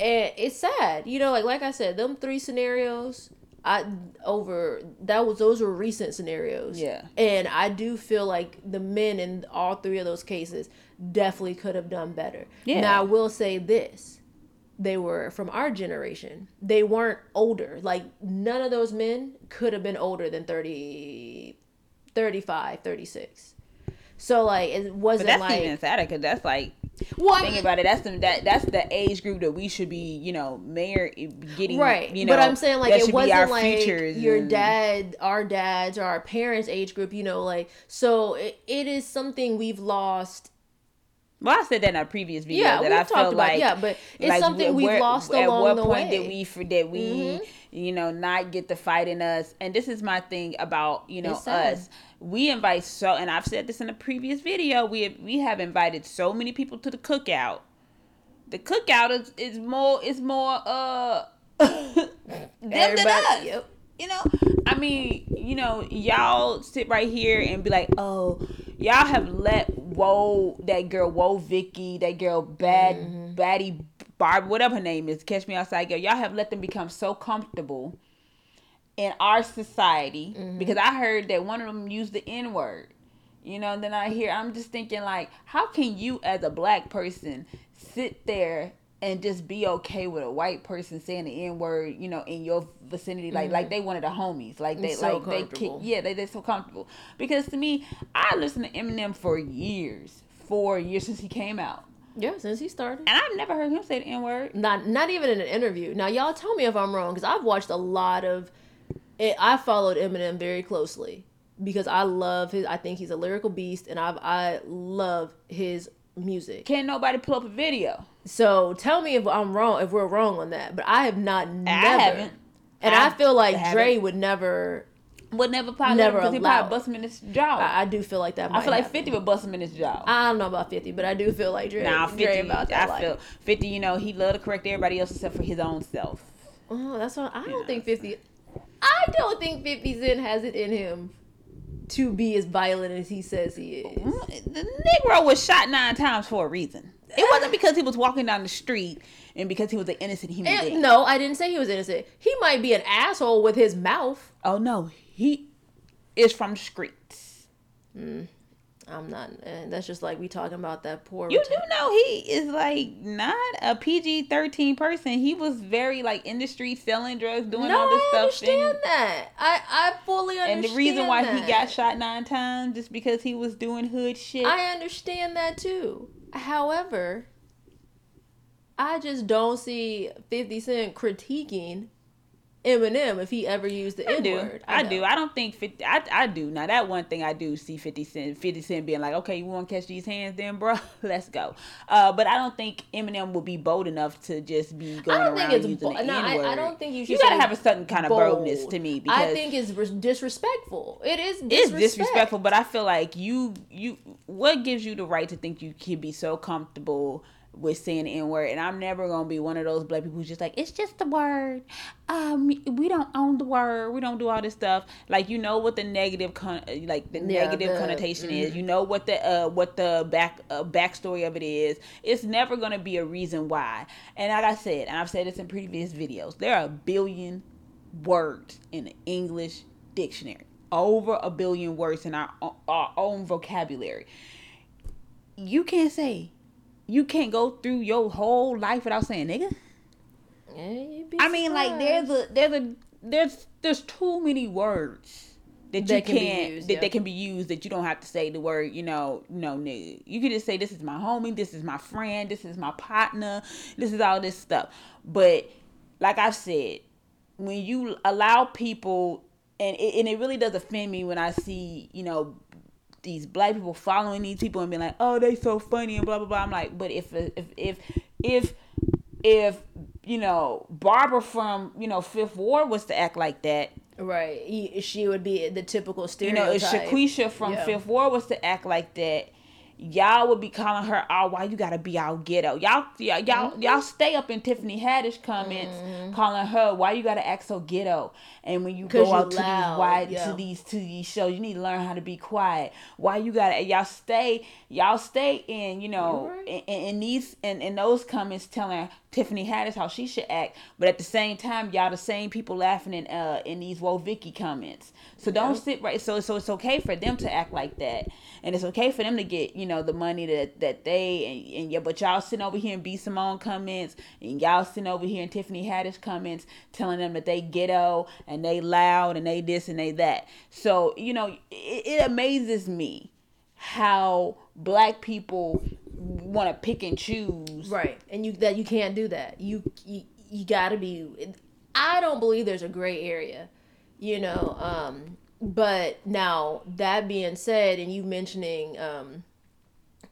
And it's sad, you know, like like I said, them three scenarios, I over that was those were recent scenarios. Yeah. And I do feel like the men in all three of those cases definitely could have done better. Yeah. Now I will say this. They were from our generation. They weren't older. Like none of those men could have been older than 30 35, 36. So like it wasn't that's like even sadder because that's like well, I mean- about it. That's the that that's the age group that we should be, you know, mayor eh, getting right You know, but i'm saying like it should be our wasn't like your and- dad our dads or our parents age group you know like so it, it is something we've lost Well, I said that in a previous video Yeah, that I talked about- like yeah, but it's like, something we've lost At along what the point way. did we for that we Mhm. you know not get the fight in us? And this is my thing about you know It's sad. us. We invite so, and I've said this in a previous video. We have, we have invited so many people to the cookout. The cookout is, is more is more uh them than Everybody- us yep. you know i mean you know y'all sit right here and be like oh y'all have let whoa that girl Woah Vicky that girl bad Mm-hmm. baddie barb whatever her name is catch me outside girl y'all have let them become so comfortable in our society Mm-hmm. because i heard that one of them used the n-word you know then i hear i'm just thinking like how can you as a black person sit there and just be okay with a white person saying the n word, you know, in your vicinity, like mm. like they one of the homies, like they so like they kick, yeah, they they're so comfortable. Because to me, I listened to Eminem for years, four years since he came out, yeah since he started and I've never heard him say the n word. not not even in an interview now y'all tell me if i'm wrong because i've watched a lot of it, i followed eminem very closely because I love his. I think he's a lyrical beast, and I've I love his music. Can't nobody pull up a video. So tell me if I'm wrong, if we're wrong on that. But I have not never. haven't. And I I, feel like haven't. Dre would never. Would never probably Never because he probably bust him in his jaw. I, I, I do feel like that. Might feel like happen. Fifty would bust him in his jaw. I don't know about fifty, but I do feel like Dre. Dre fifty, about that. I feel fifty. You know, he love to correct everybody else except for his own self. Oh, that's what I don't Yeah. think fifty. I don't think Fifty Cent has it in him to be as violent as he says he is. The Negro was shot nine times for a reason. It wasn't because he was walking down the street and because he was an innocent human And- being. no, I didn't say he was innocent. He might be an asshole with his mouth. Oh no, he is from the streets. Mm, I'm not. And that's just like we talking about that poor. You do know he is like not a PG thirteen person. He was very like in the streets selling drugs, doing no, all this I stuff. understand and, that. I I fully understand. and the reason why he got shot nine times just because he was doing hood shit. I understand that too. However, I just don't see 50 Cent critiquing Eminem if he ever used the I N word. I, do. I don't think 50 I, I do. Now that one thing I do see 50 Cent 50 Cent being like, "Okay, you want to catch these hands then, bro? Let's go." Uh, but I don't think Eminem will be bold enough to just be going I don't around think it's using bo- the no. I, N-word. I don't think you should. You got to have a certain kind of boldness to me because I think it's res- disrespectful. It is it's disrespect. disrespectful, but I feel like you you what gives you the right to think you can be so comfortable with saying the N word, and I'm never gonna be one of those black people who's just like, it's just the word. Um, we don't own the word. We don't do all this stuff. Like you know what the negative con- like the Yeah, negative the- connotation mhm. is. You know what the uh what the back uh, backstory of it is. It's never gonna be a reason why. And like I said, and I've said this in previous videos, there are a billion words in the English dictionary. Over a billion words in our, our own vocabulary. You can't say, you can't go through your whole life without saying nigga. Yeah, I mean, like there's a there's a there's there's too many words that you That can can't used, that yeah. they can be used that you don't have to say the word you know no nigga. You can just say this is my homie, this is my friend, this is my partner, this is all this stuff. But like I've said, when you allow people and it, and it really does offend me when I see you know these black people following these people and being like, oh, they so funny and blah blah blah. I'm like, but if if if if if you know Barbara from you know Fifth Ward was to act like that, right. He, she would be the typical stereotype. you know, if Shaquisha from Yeah. Fifth Ward was to act like that, y'all would be calling her, "Oh, why you gotta be all ghetto?" Y'all, y'all, y'all, Mm-hmm. y'all stay up in Tiffany Haddish comments calling her, "Why you gotta act so ghetto?" And when you go out to these wide yeah. to these to these shows, you need to learn how to be quiet. Why you gotta y'all stay y'all stay in you know right. in, in, these in, in those comments telling Tiffany Haddish how she should act, but at the same time y'all the same people laughing in uh in these Woah Vicky comments. So don't sit right. So so it's okay for them to act like that, and it's okay for them to get you know the money that that they and, and yeah. But y'all sitting over here in B Simone comments, and y'all sitting over here and Tiffany Haddish comments, telling them that they ghetto and they loud and they this and they that. So you know it, it amazes me how black people want to pick and choose. Right. And you that you can't do that. You you, you got to be I don't believe there's a gray area, you know, um but now that being said and you mentioning um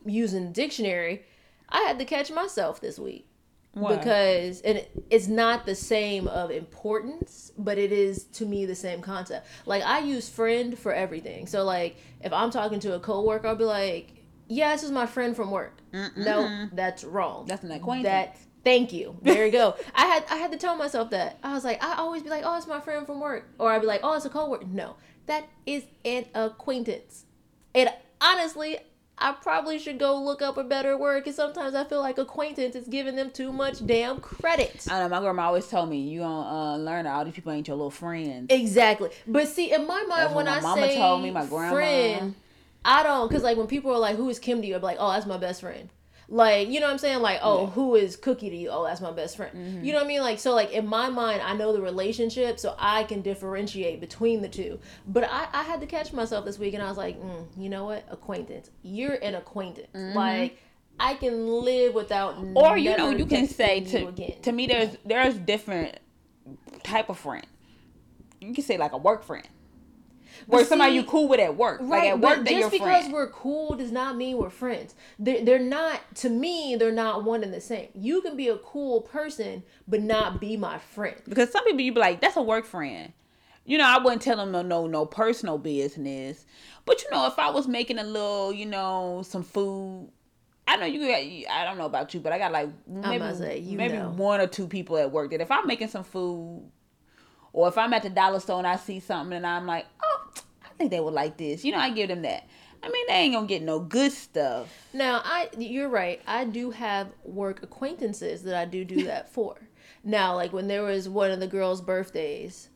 using dictionary, I had to catch myself this week. Why? Because and it, it's not the same of importance, but it is to me the same concept. Like I use friend for everything. So like if I'm talking to a coworker, I'll be like, "Yeah, this is my friend from work." No, that's wrong. That's an acquaintance. That thank you. There you go. I had I had to tell myself that. I was like, I always be like, "Oh, it's my friend from work," or I'd be like, "Oh, it's a coworker." No, that is an acquaintance. And honestly, I probably should go look up a better word because sometimes I feel like acquaintance is giving them too much damn credit. I know. My grandma always told me you don't uh, learn all these people ain't your little friends. Exactly. But see, in my mind, That's when my I mama say told me, my grandma. friend, I don't because like when people are like, "Who is Kim to you?" I'm like, "Oh, that's my best friend." Like you know what I'm saying? Like, oh, who is Cookie to you? Oh, that's my best friend. Mm-hmm. You know what I mean? Like so, like in my mind, I know the relationship, so I can differentiate between the two. But I, I had to catch myself this week, and I was like, mm, you know what? Acquaintance. You're an acquaintance. Like. I can live without Mm-hmm. or you know you can say to again. to me there's there's different type of friend you can say like a work friend Or somebody you cool with at work. Right, like at work, they just because friend. we're cool does not mean we're friends. They're, they're not. To me, they're not one and the same. You can be a cool person, but not be my friend. Because some people you be like, that's a work friend. You know, I wouldn't tell them no, no, no personal business. But you know, if I was making a little, you know, some food I know you got. I don't know about you, but I got like maybe say, maybe know. one or two people at work that if I'm making some food, or if I'm at the dollar store and I see something and I'm like, oh, think they would like this. You know, I give them that. I mean, they ain't gonna get no good stuff. Now, I you're right. I do have work acquaintances that I do do that for. Now, like when there was one of the girls' birthdays,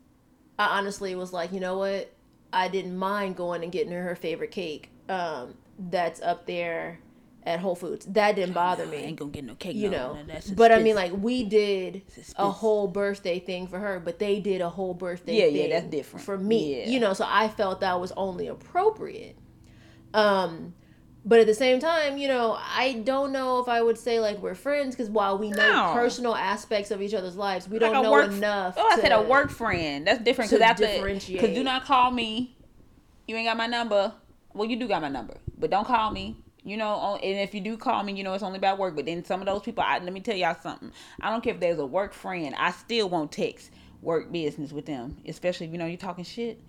I honestly was like, you know what? I didn't mind going and getting her her favorite cake. Um, that's up there at Whole Foods. That didn't bother me. I ain't gonna get no cake. You know, but I mean, like we did a whole birthday thing for her, but they did a whole birthday. Yeah, yeah, that's different for me. Yeah. You know, so I felt that was only appropriate. Um, but at the same time, you know, I don't know if I would say like we're friends because while we know no. personal aspects of each other's lives, we like don't know work, enough. Oh, I said a work friend. That's different because after because do not call me. You ain't got my number. Well, you do got my number, but don't call me you know, and if you do call me, you know, it's only about work. But then some of those people, I, let me tell y'all something. I don't care if there's a work friend. I still won't text work business with them, especially if you know you're talking shit.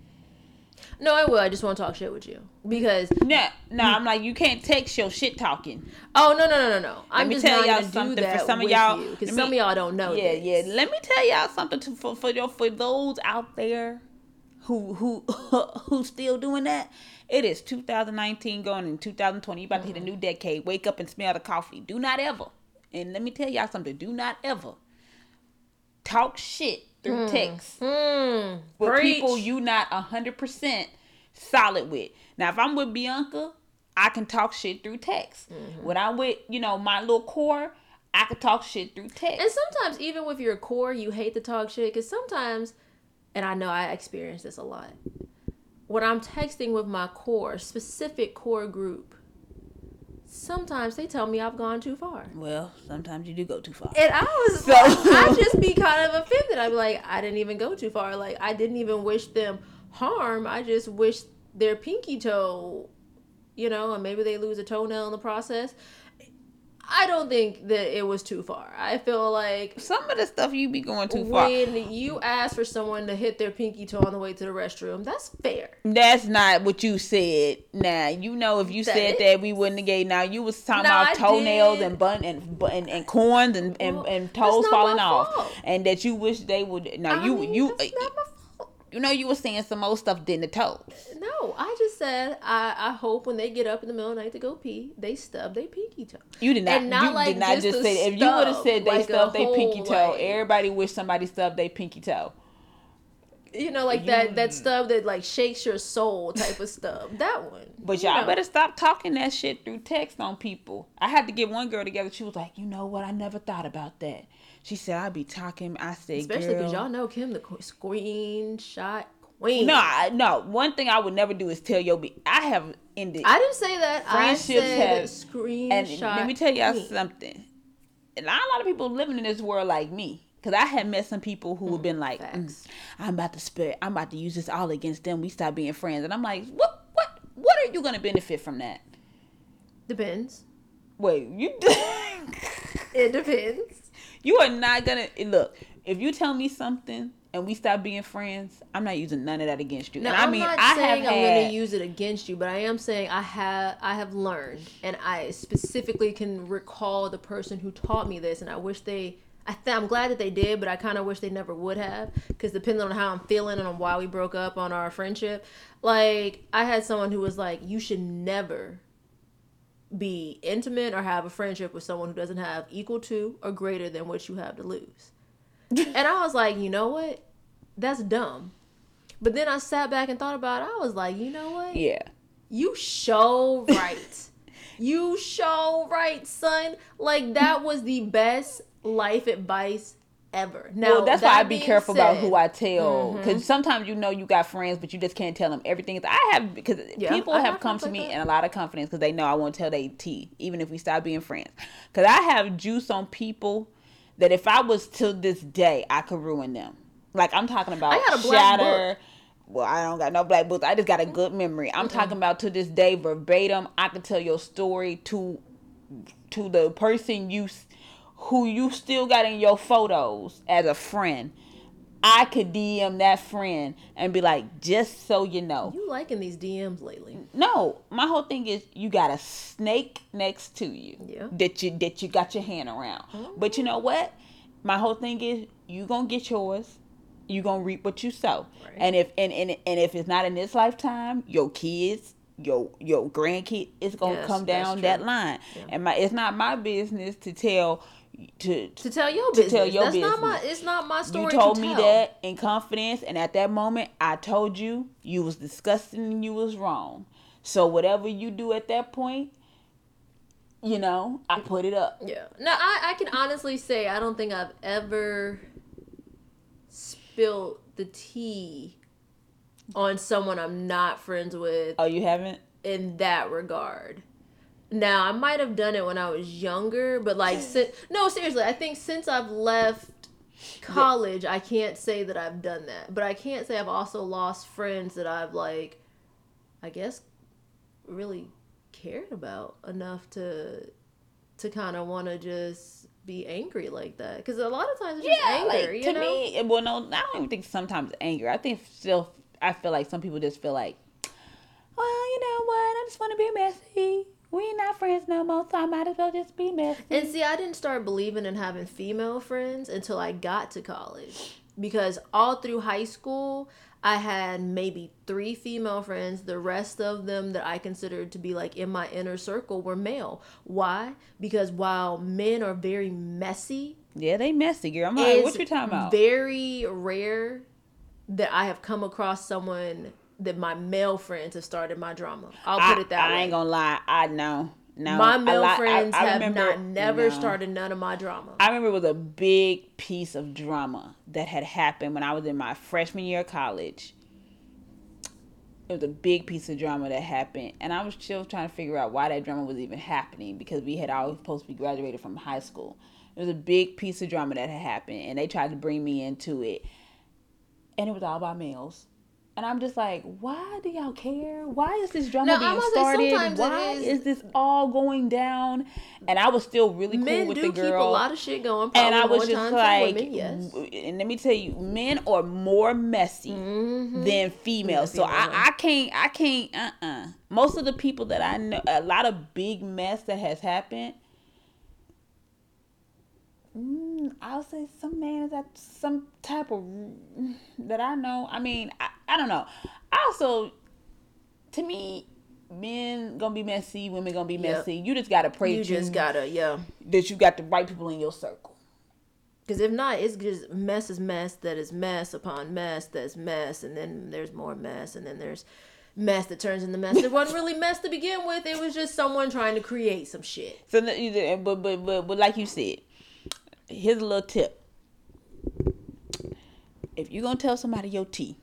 No, I will. I just want to talk shit with you because no, no. I'm like you can't text your shit talking. Oh no, no, no, no, no. I'm just tell y'all something for some of y'all because some of y'all don't know. Yeah, this. yeah. Let me tell y'all something to, for for your for those out there who who who still doing that. It is 2019 going in 2020. You about mm-hmm. to hit a new decade. Wake up and smell the coffee. Do not ever. And let me tell y'all something. Do not ever talk shit through mm. text mm. with Preach. people you not hundred percent solid with. Now, if I'm with Bianca, I can talk shit through text. Mm-hmm. When I'm with you know my little core, I can talk shit through text. And sometimes even with your core, you hate to talk shit because sometimes, and I know I experience this a lot when I'm texting with my core, specific core group, sometimes they tell me I've gone too far. Well, sometimes you do go too far. And I was so I just be kind of offended. I'd be like, I didn't even go too far. Like I didn't even wish them harm. I just wish their pinky toe, you know, and maybe they lose a toenail in the process. I don't think that it was too far. I feel like some of the stuff you be going too far. When you ask for someone to hit their pinky toe on the way to the restroom, that's fair. That's not what you said. Now you know if you that said that we wouldn't have gave. Now you was talking about toenails and bun and, and and corns and and, well, and toes falling off, and that you wish they would. Now I you mean, you. Uh, You know, you were saying some more stuff than the toes. No, I just said I, I hope when they get up in the middle of the night to go pee, they stub their pinky toe. You did not. And not you like did not just, just say. If you would have said they like stubbed their pinky toe, way. everybody wish somebody stubbed their pinky toe. You know, like you, that that mm. stub that like shakes your soul type of stub. That one. But y'all know. better stop talking that shit through text on people. I had to get one girl together. She was like, you know what? I never thought about that. She said I'd be talking. I said, especially because y'all know Kim, the screenshot queen. No, I, no. One thing I would never do is tell your. Be- I have ended. I didn't say that. Friendships I said have screenshot. And let me tell y'all queen. something. And not a lot of people living in this world like me. Cause I had met some people who mm, have been like, mm, "I'm about to spit. I'm about to use this all against them. We stop being friends." And I'm like, "What? What? What are you gonna benefit from that?" Depends. Wait, you. it depends. You are not gonna look. If you tell me something and we stop being friends, I'm not using none of that against you. No, and I I'm mean, not I saying I'm had... going to use it against you, but I am saying I have I have learned, and I specifically can recall the person who taught me this, and I wish they. I th- I'm glad that they did, but I kind of wish they never would have, because depending on how I'm feeling and on why we broke up on our friendship, like I had someone who was like, "You should never be intimate or have a friendship with someone who doesn't have equal to or greater than what you have to lose. and I was like, you know what? That's dumb. But then I sat back and thought about it. I was like, you know what? Yeah. You show right. you show right, son. Like that was the best life advice ever. Now, well, that's that why I be careful said, about who I tell because mm-hmm. sometimes you know you got friends, but you just can't tell them everything. I have because yeah, people I have come to me in a lot of confidence because they know I won't tell they tea, even if we stop being friends. Because I have juice on people that if I was to this day, I could ruin them. Like I'm talking about I had a shatter. Book. well, I don't got no black books. I just got a good memory. I'm mm-hmm. talking about to this day verbatim. I can tell your story to to the person you who you still got in your photos as a friend. I could DM that friend and be like, just so you know. You liking these DMs lately? No, my whole thing is you got a snake next to you yeah. that you that you got your hand around. Mm-hmm. But you know what? My whole thing is you gonna get yours you gonna reap what you sow. Right. And if and, and and if it's not in this lifetime, your kids, your your grandkid, it's gonna yes, come down that line. Yeah. And my it's not my business to tell to to tell your business. To tell your That's business. not my it's not my story. You told to me that in confidence and at that moment I told you you was disgusting and you was wrong. So whatever you do at that point, you know, I put it up. Yeah. No, I, I can honestly say I don't think I've ever spilled the tea on someone I'm not friends with. Oh, you haven't? In that regard. Now, I might have done it when I was younger, but like, si- mm. no, seriously, I think since I've left college, I can't say that I've done that. But I can't say I've also lost friends that I've, like, I guess, really cared about enough to to kind of want to just be angry like that because a lot of times it's yeah, just anger. Like, to know? me, well, no, I don't even think sometimes anger. I think still, I feel like some people just feel like, well, you know what? I just want to be messy. We not friends no more, so I might as well just be messy. And see, I didn't start believing in having female friends until I got to college because all through high school I had maybe three female friends. The rest of them that I considered to be like in my inner circle were male. Why? Because while men are very messy, yeah, they messy, girl. I'm like, what you talking about? Very rare that I have come across someone that my male friends have started my drama. I'll put I, it that I way. I ain't gonna lie. I know. No, my male I, friends I, I have remember, not never no. started none of my drama. I remember it was a big piece of drama that had happened when I was in my freshman year of college. It was a big piece of drama that happened, and I was still trying to figure out why that drama was even happening because we had all supposed to be graduated from high school. It was a big piece of drama that had happened, and they tried to bring me into it, and it was all about males. And I'm just like, why do y'all care? Why is this drama now, being started? Why is, is, this all going down? And I was still really cool with the girl. Men do keep a lot of shit going. And I was just like, women, yes. and let me tell you, men are more messy mm-hmm. than females. So I, I can't, I can't. Uh, uh-uh. uh Most of the people that I know, a lot of big mess that has happened Mm, I'll say some man is at some type of that I know. I mean, I, I don't know. Also, to me, men gonna be messy, women gonna be messy. Yep. You just gotta pray. You just gotta, yeah. That you got the right people in your circle. Because if not, it's just mess is mess that is mess upon mess that's mess, and then there's more mess, and then there's mess that turns into mess. It wasn't really mess to begin with. It was just someone trying to create some shit. So, but but but but like you said, here's a little tip. If you're gonna tell somebody your tea,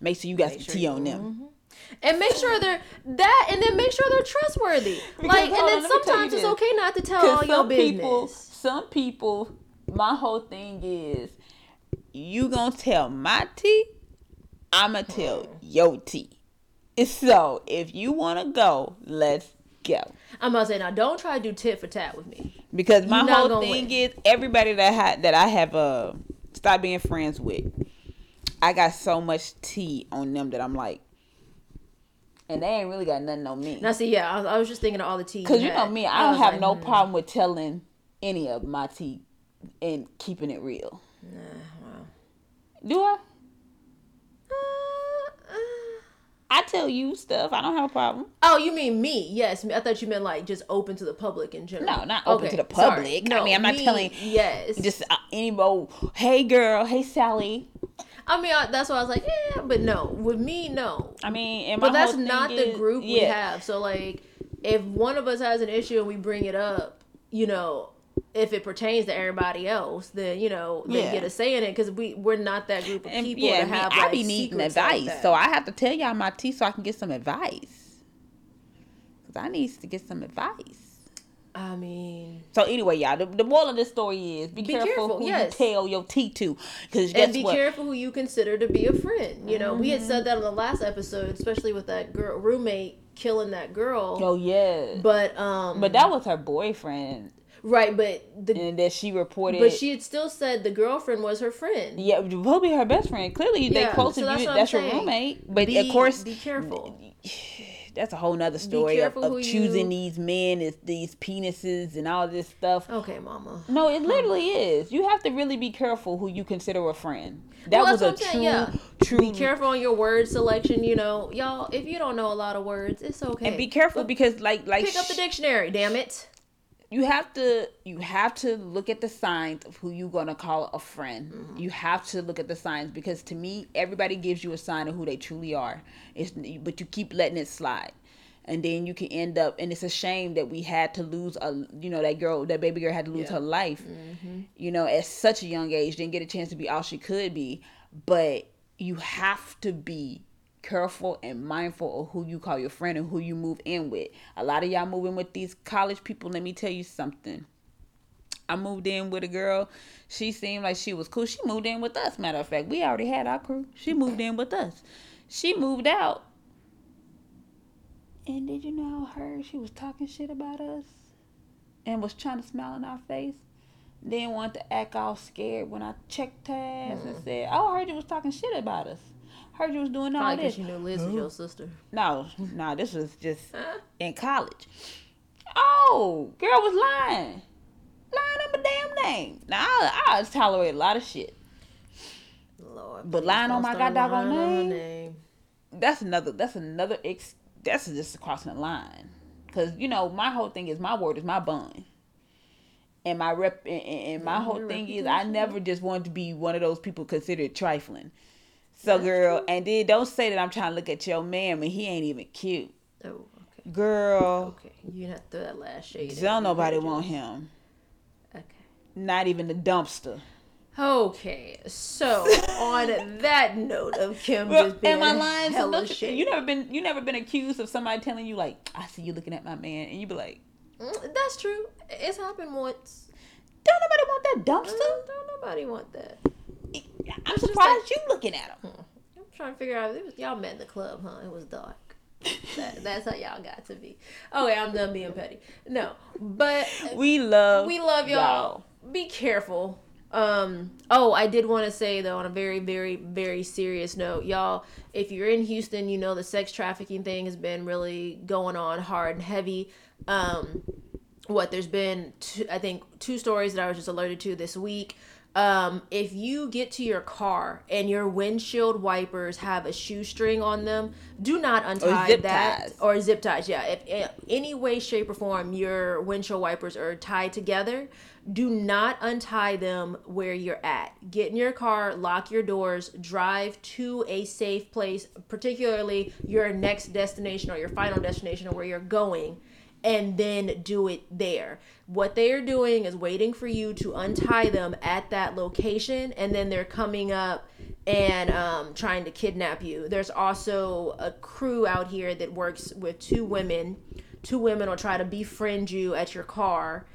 make sure you got make some sure tea on them. Mm-hmm. And make sure they're that, and then make sure they're trustworthy. Because, like, and then sometimes it's okay not to tell all your business. People, some people, my whole thing is, you gonna tell my tea, I'ma tell your tea. So if you wanna go, let's go. I'm gonna say now, don't try to do tit for tat with me. Because my whole thing win. is everybody that ha- that I have uh stopped being friends with, I got so much tea on them that I'm like, and they ain't really got nothing on me. Now see, yeah, I was, I was just thinking of all the tea. Because you, know me, I, I don't have like, no hmm. problem with telling any of my tea and keeping it real. Nah, wow. Do I? I tell you stuff. I don't have a problem. Oh, you mean me? Yes. I thought you meant like just open to the public in general. No, not open okay. to the public. No, I mean, I'm not me, telling. Yes. Just uh, any old, hey girl, hey Sally. I mean, I, that's why I was like, yeah, but no. With me, no. I mean, but that's not is, the group yeah. we have. So like, if one of us has an issue and we bring it up, you know, if it pertains to everybody else, then you know they yeah. get a say in it because we we're not that group of and, people yeah, to have. I, like, I be needing advice, like so I have to tell y'all my tea so I can get some advice. Cause I need to get some advice. I mean, So anyway, y'all, the, the moral of this story is be, Be careful, careful, who yes. you tell your tea to, because and be what? careful who you consider to be a friend. You know, we had Mm-hmm. said that on the last episode, especially with that girl roommate killing that girl. Oh yeah, But um, but that was her boyfriend, right, but the and that she reported. but she had still said the girlfriend was her friend. yeah, will be her best friend. Clearly, they Yeah, close so that's you. what I'm That's your roommate. But be, of course, be careful. that's a whole nother story of, of choosing you- these men, is these penises, and all this stuff. Okay, mama. No, it literally is. You have to really be careful who you consider a friend. That Well, was a true, saying, yeah. true. Be careful on your word selection. You know, y'all. If you don't know a lot of words, it's okay. and be careful because, like, like Pick up the dictionary. Damn it. You have to you have to look at the signs of who you're gonna call a friend. Mm-hmm. You have to look at the signs because to me, everybody gives you a sign of who they truly are. It's but you keep letting it slide. And then you can end up, and it's a shame that we had to lose a, you know, that girl, that baby girl had to lose Yeah. her life, Mm-hmm. you know, at such a young age, didn't get a chance to be all she could be. But you have to be careful and mindful of who you call your friend and who you move in with. A lot of y'all moving with these college people. Let me tell you something. I moved in with a girl. She seemed like she was cool. She moved in with us. Matter of fact, we already had our crew. She moved in with us. She moved out. And did you know her? she was talking shit about us? And was trying to smile in our face? Then wanted to act all scared when I checked her ass and mm. said, Oh, I heard you was talking shit about us. Heard you was doing all Probably this. you knew Liz was your sister. No, no, this was just in college. Oh, girl was lying. Lying on my damn name. Now, I, I tolerate a lot of shit. Lord. But lying on my start god on name? name. That's another, that's another, ex, that's just crossing the line. Because, you know, my whole thing is my word is my bond. And my rep, and, and my Yeah, whole thing is I never just wanted to be one of those people considered trifling. So, That's girl, true. and then don't say that I'm trying to look at your man when he ain't even cute. Oh, okay. Girl, Okay. You to throw that last shade. don't nobody want him. Okay. Not even the dumpster. Okay, so on that note of Kim Well, just being I lying? So hella you, shady, you never been you never been accused of somebody telling you like, I see you looking at my man, and you be like, Mm, that's true. It's happened once. don't nobody want that Mm, dumpster. Don't nobody want that. I'm surprised you looking at him. I'm trying to figure out. It was, y'all met in the club, huh? It was dark. that, that's how y'all got to be. Okay, I'm done being petty. No, but We love we love y'all. Be careful. Um. Oh, I did want to say though, on a very, very, very serious note, y'all. If you're in Houston, you know the sex trafficking thing has been really going on hard and heavy. Um, what there's been, two, I think, two stories that I was just alerted to this week. Um, if you get to your car and your windshield wipers have a shoestring on them, do not untie zip that ties. or zip ties. Yeah, if in any way, shape, or form your windshield wipers are tied together, do not untie them where you're at. Get in your car, lock your doors, drive to a safe place, particularly your next destination or your final destination or where you're going and then do it there. What they are doing is waiting for you to untie them at that location, and then they're coming up and um, trying to kidnap you. There's also a crew out here that works with two women. Two women will try to befriend you at your car,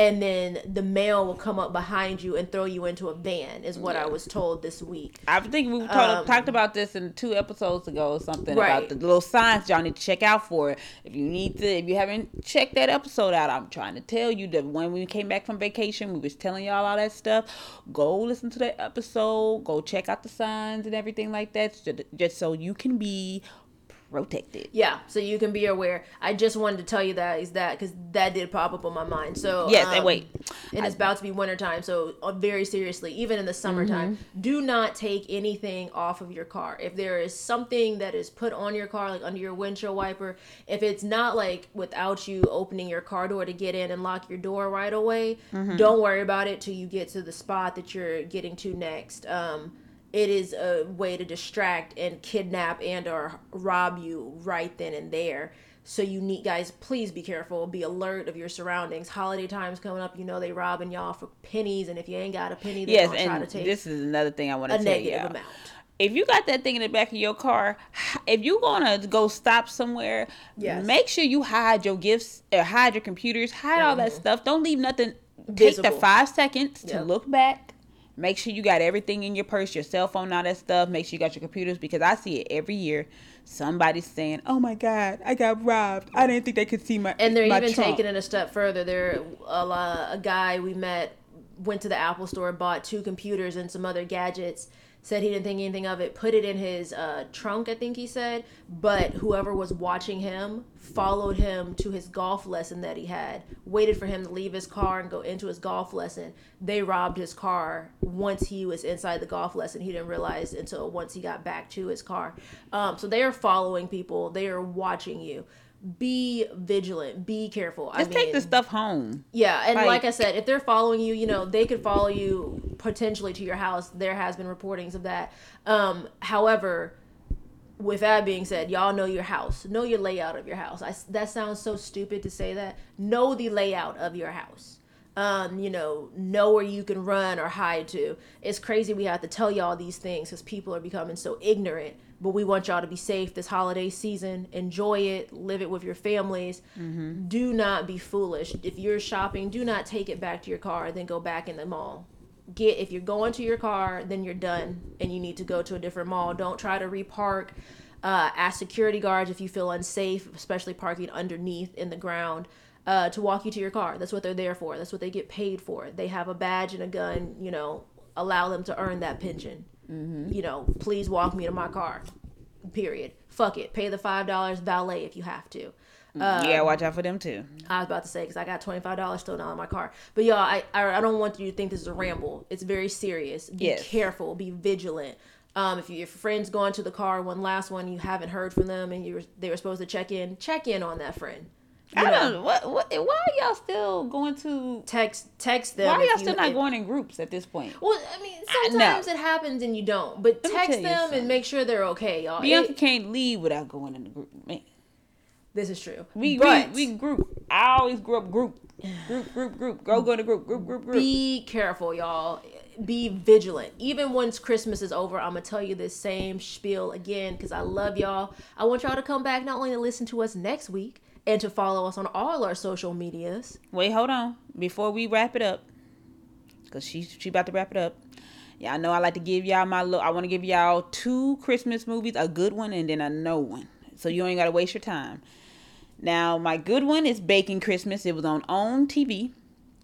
and then the male will come up behind you and throw you into a van, is what I was told this week. I think we Um, talked about this in two episodes ago or something Right. about the little signs y'all need to check out for. If you need to, if you haven't checked that episode out, I'm trying to tell you that when we came back from vacation, we was telling y'all all that stuff. Go listen to that episode. Go check out the signs and everything like that, just so you can be protected. Yeah, so you can be aware. I just wanted to tell you that is that because that did pop up on my mind. So Yes, and um, wait. and it's about to be wintertime, so uh, very seriously, even in the summertime, Mm-hmm. do not take anything off of your car. If there is something that is put on your car, like under your windshield wiper, if it's not like without you opening your car door to get in and lock your door right away, Mm-hmm. don't worry about it till you get to the spot that you're getting to next. Um, it is a way to distract and kidnap and or rob you right then and there so you need guys please be careful be alert of your surroundings holiday times coming up you know they robbing y'all for pennies and if you ain't got a penny they're Yes, gonna try to and take this is another thing I want to tell you. A negative you. amount if you got that thing in the back of your car, if you gonna go stop somewhere, Yes. make sure you hide your gifts, or hide your computers, hide all that mm-hmm. stuff. Don't leave nothing. Take the five seconds to look back. Make sure you got everything in your purse, your cell phone, all that stuff. Make sure you got your computers because I see it every year. Somebody's saying, "Oh my God, I got robbed. I didn't think they could see my." and they're my even trunk." taking it a step further. There, a, a guy we met went to the Apple store, bought two computers and some other gadgets. Said he didn't think anything of it. Put it in his uh, trunk, I think he said. But whoever was watching him followed him to his golf lesson that he had. Waited for him to leave his car and go into his golf lesson. They robbed his car once he was inside the golf lesson. He didn't realize until once he got back to his car. Um, so they are following people. They are watching you be vigilant be careful Just I take mean, the stuff home. yeah and like, like- i said if they're following you you know they could follow you potentially to your house there has been reportings of that um however with that being said y'all know your house know your layout of your house I, that sounds so stupid to say that know the layout of your house um, you know, know where you can run or hide to. It's crazy we have to tell y'all these things because people are becoming so ignorant. But we want y'all to be safe this holiday season. Enjoy it, live it with your families. Do not be foolish. If you're shopping, do not take it back to your car and then go back in the mall. Get if you're going to your car, then you're done and you need to go to a different mall. Don't try to repark. Uh, ask security guards if you feel unsafe, especially parking underneath in the ground uh, to walk you to your car. That's what they're there for. That's what they get paid for. They have a badge and a gun. You know, allow them to earn that pension. You know, please walk me to my car. Period. Fuck it. Pay the five dollars valet if you have to. Um, yeah, watch out for them too. I was about to say because I got twenty five dollars still not in my car. But y'all, I, I I don't want you to think this is a ramble. It's very serious. Be Yes. careful. Be vigilant. Um, if you, your friend's going to the car, one last one, you haven't heard from them, and you were, they were supposed to check in. Check in on that friend. You I know, don't. What? What? Why are y'all still going to? text text them. Why are y'all you- still not if- going in groups at this point? Well, I mean, I know. sometimes it happens and you don't. But me text them and make sure they're okay, y'all. Bianca It- can't leave without going in the group. Man, this is true. we but we we group. I always grew up group, group, group, group. Go go to group, group, group, group. be careful, y'all. Be vigilant. Even once Christmas is over, I'm gonna tell you this same spiel again because I love y'all. I want y'all to come back not only to listen to us next week and to follow us on all our social medias. Wait, hold on. Before we wrap it up, cause she she about to wrap it up. Yeah, I know I like to give y'all my look. I want to give y'all two Christmas movies, a good one and then a no one, so you ain't gotta waste your time. Now, my good one is Baking Christmas. It was on OWN TV.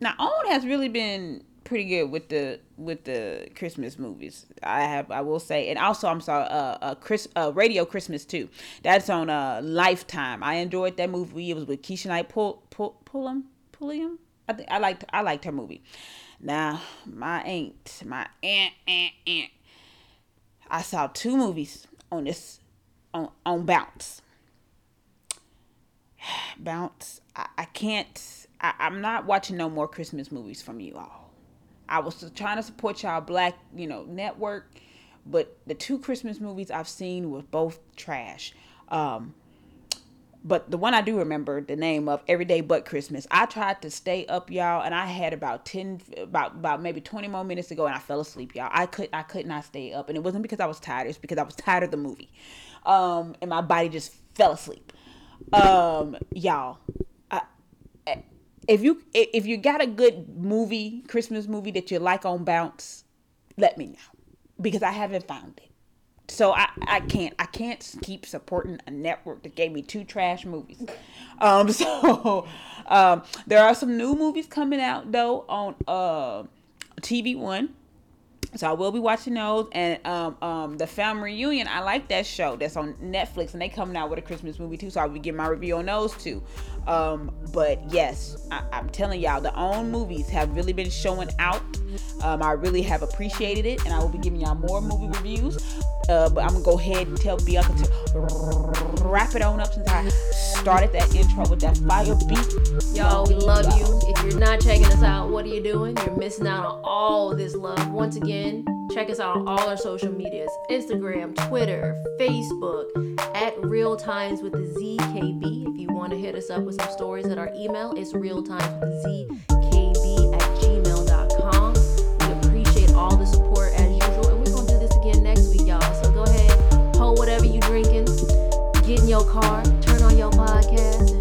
Now, OWN has really been pretty good with the with the Christmas movies. I have, I will say, and also I'm sorry, uh, uh, Chris, uh, Radio Christmas too. That's on uh Lifetime. I enjoyed that movie. It was with Keshia Knight Pull Pull Pulliam Pulliam. I think I liked I liked her movie. Now, my aunt, my aunt, aunt, aunt. I saw two movies on this on on Bounce. Bounce. I, I can't. I, I'm not watching no more Christmas movies from you all. I was trying to support y'all black, you know, network, but the two Christmas movies I've seen were both trash. Um, but the one I do remember the name of Everyday But Christmas. I tried to stay up, y'all, and I had about ten, about about maybe twenty more minutes to go, and I fell asleep, y'all. I could I could not stay up, and it wasn't because I was tired. It's because I was tired of the movie, um, and my body just fell asleep. Um, y'all, if you if you got a good movie, Christmas movie that you like on Bounce, let me know because I haven't found it. So I, I can't I can't keep supporting a network that gave me two trash movies. Um so um there are some new movies coming out though on uh TV one. So I will be watching those and um um the family reunion. I like that show that's on Netflix and they coming out with a Christmas movie too. So I'll be getting my review on those two. Um but yes, I, I'm telling y'all the OWN movies have really been showing out. Um I really have appreciated it and I will be giving y'all more movie reviews. Uh, but I'm gonna go ahead and tell Bianca to wrap it on up since I started that intro with that fire beat. Y'all, we love you. If you're not checking us out, what are you doing? You're missing out on all this love. Once again, check us out on all our social medias Instagram, Twitter, Facebook, at Real Times with the ZKB. If you want to hit us up with some stories at our email. It's realtimezkb at gmail.com. We appreciate all the support as usual. And we're going to do this again next week, y'all. So go ahead, hold whatever you're drinking, get in your car, turn on your podcast.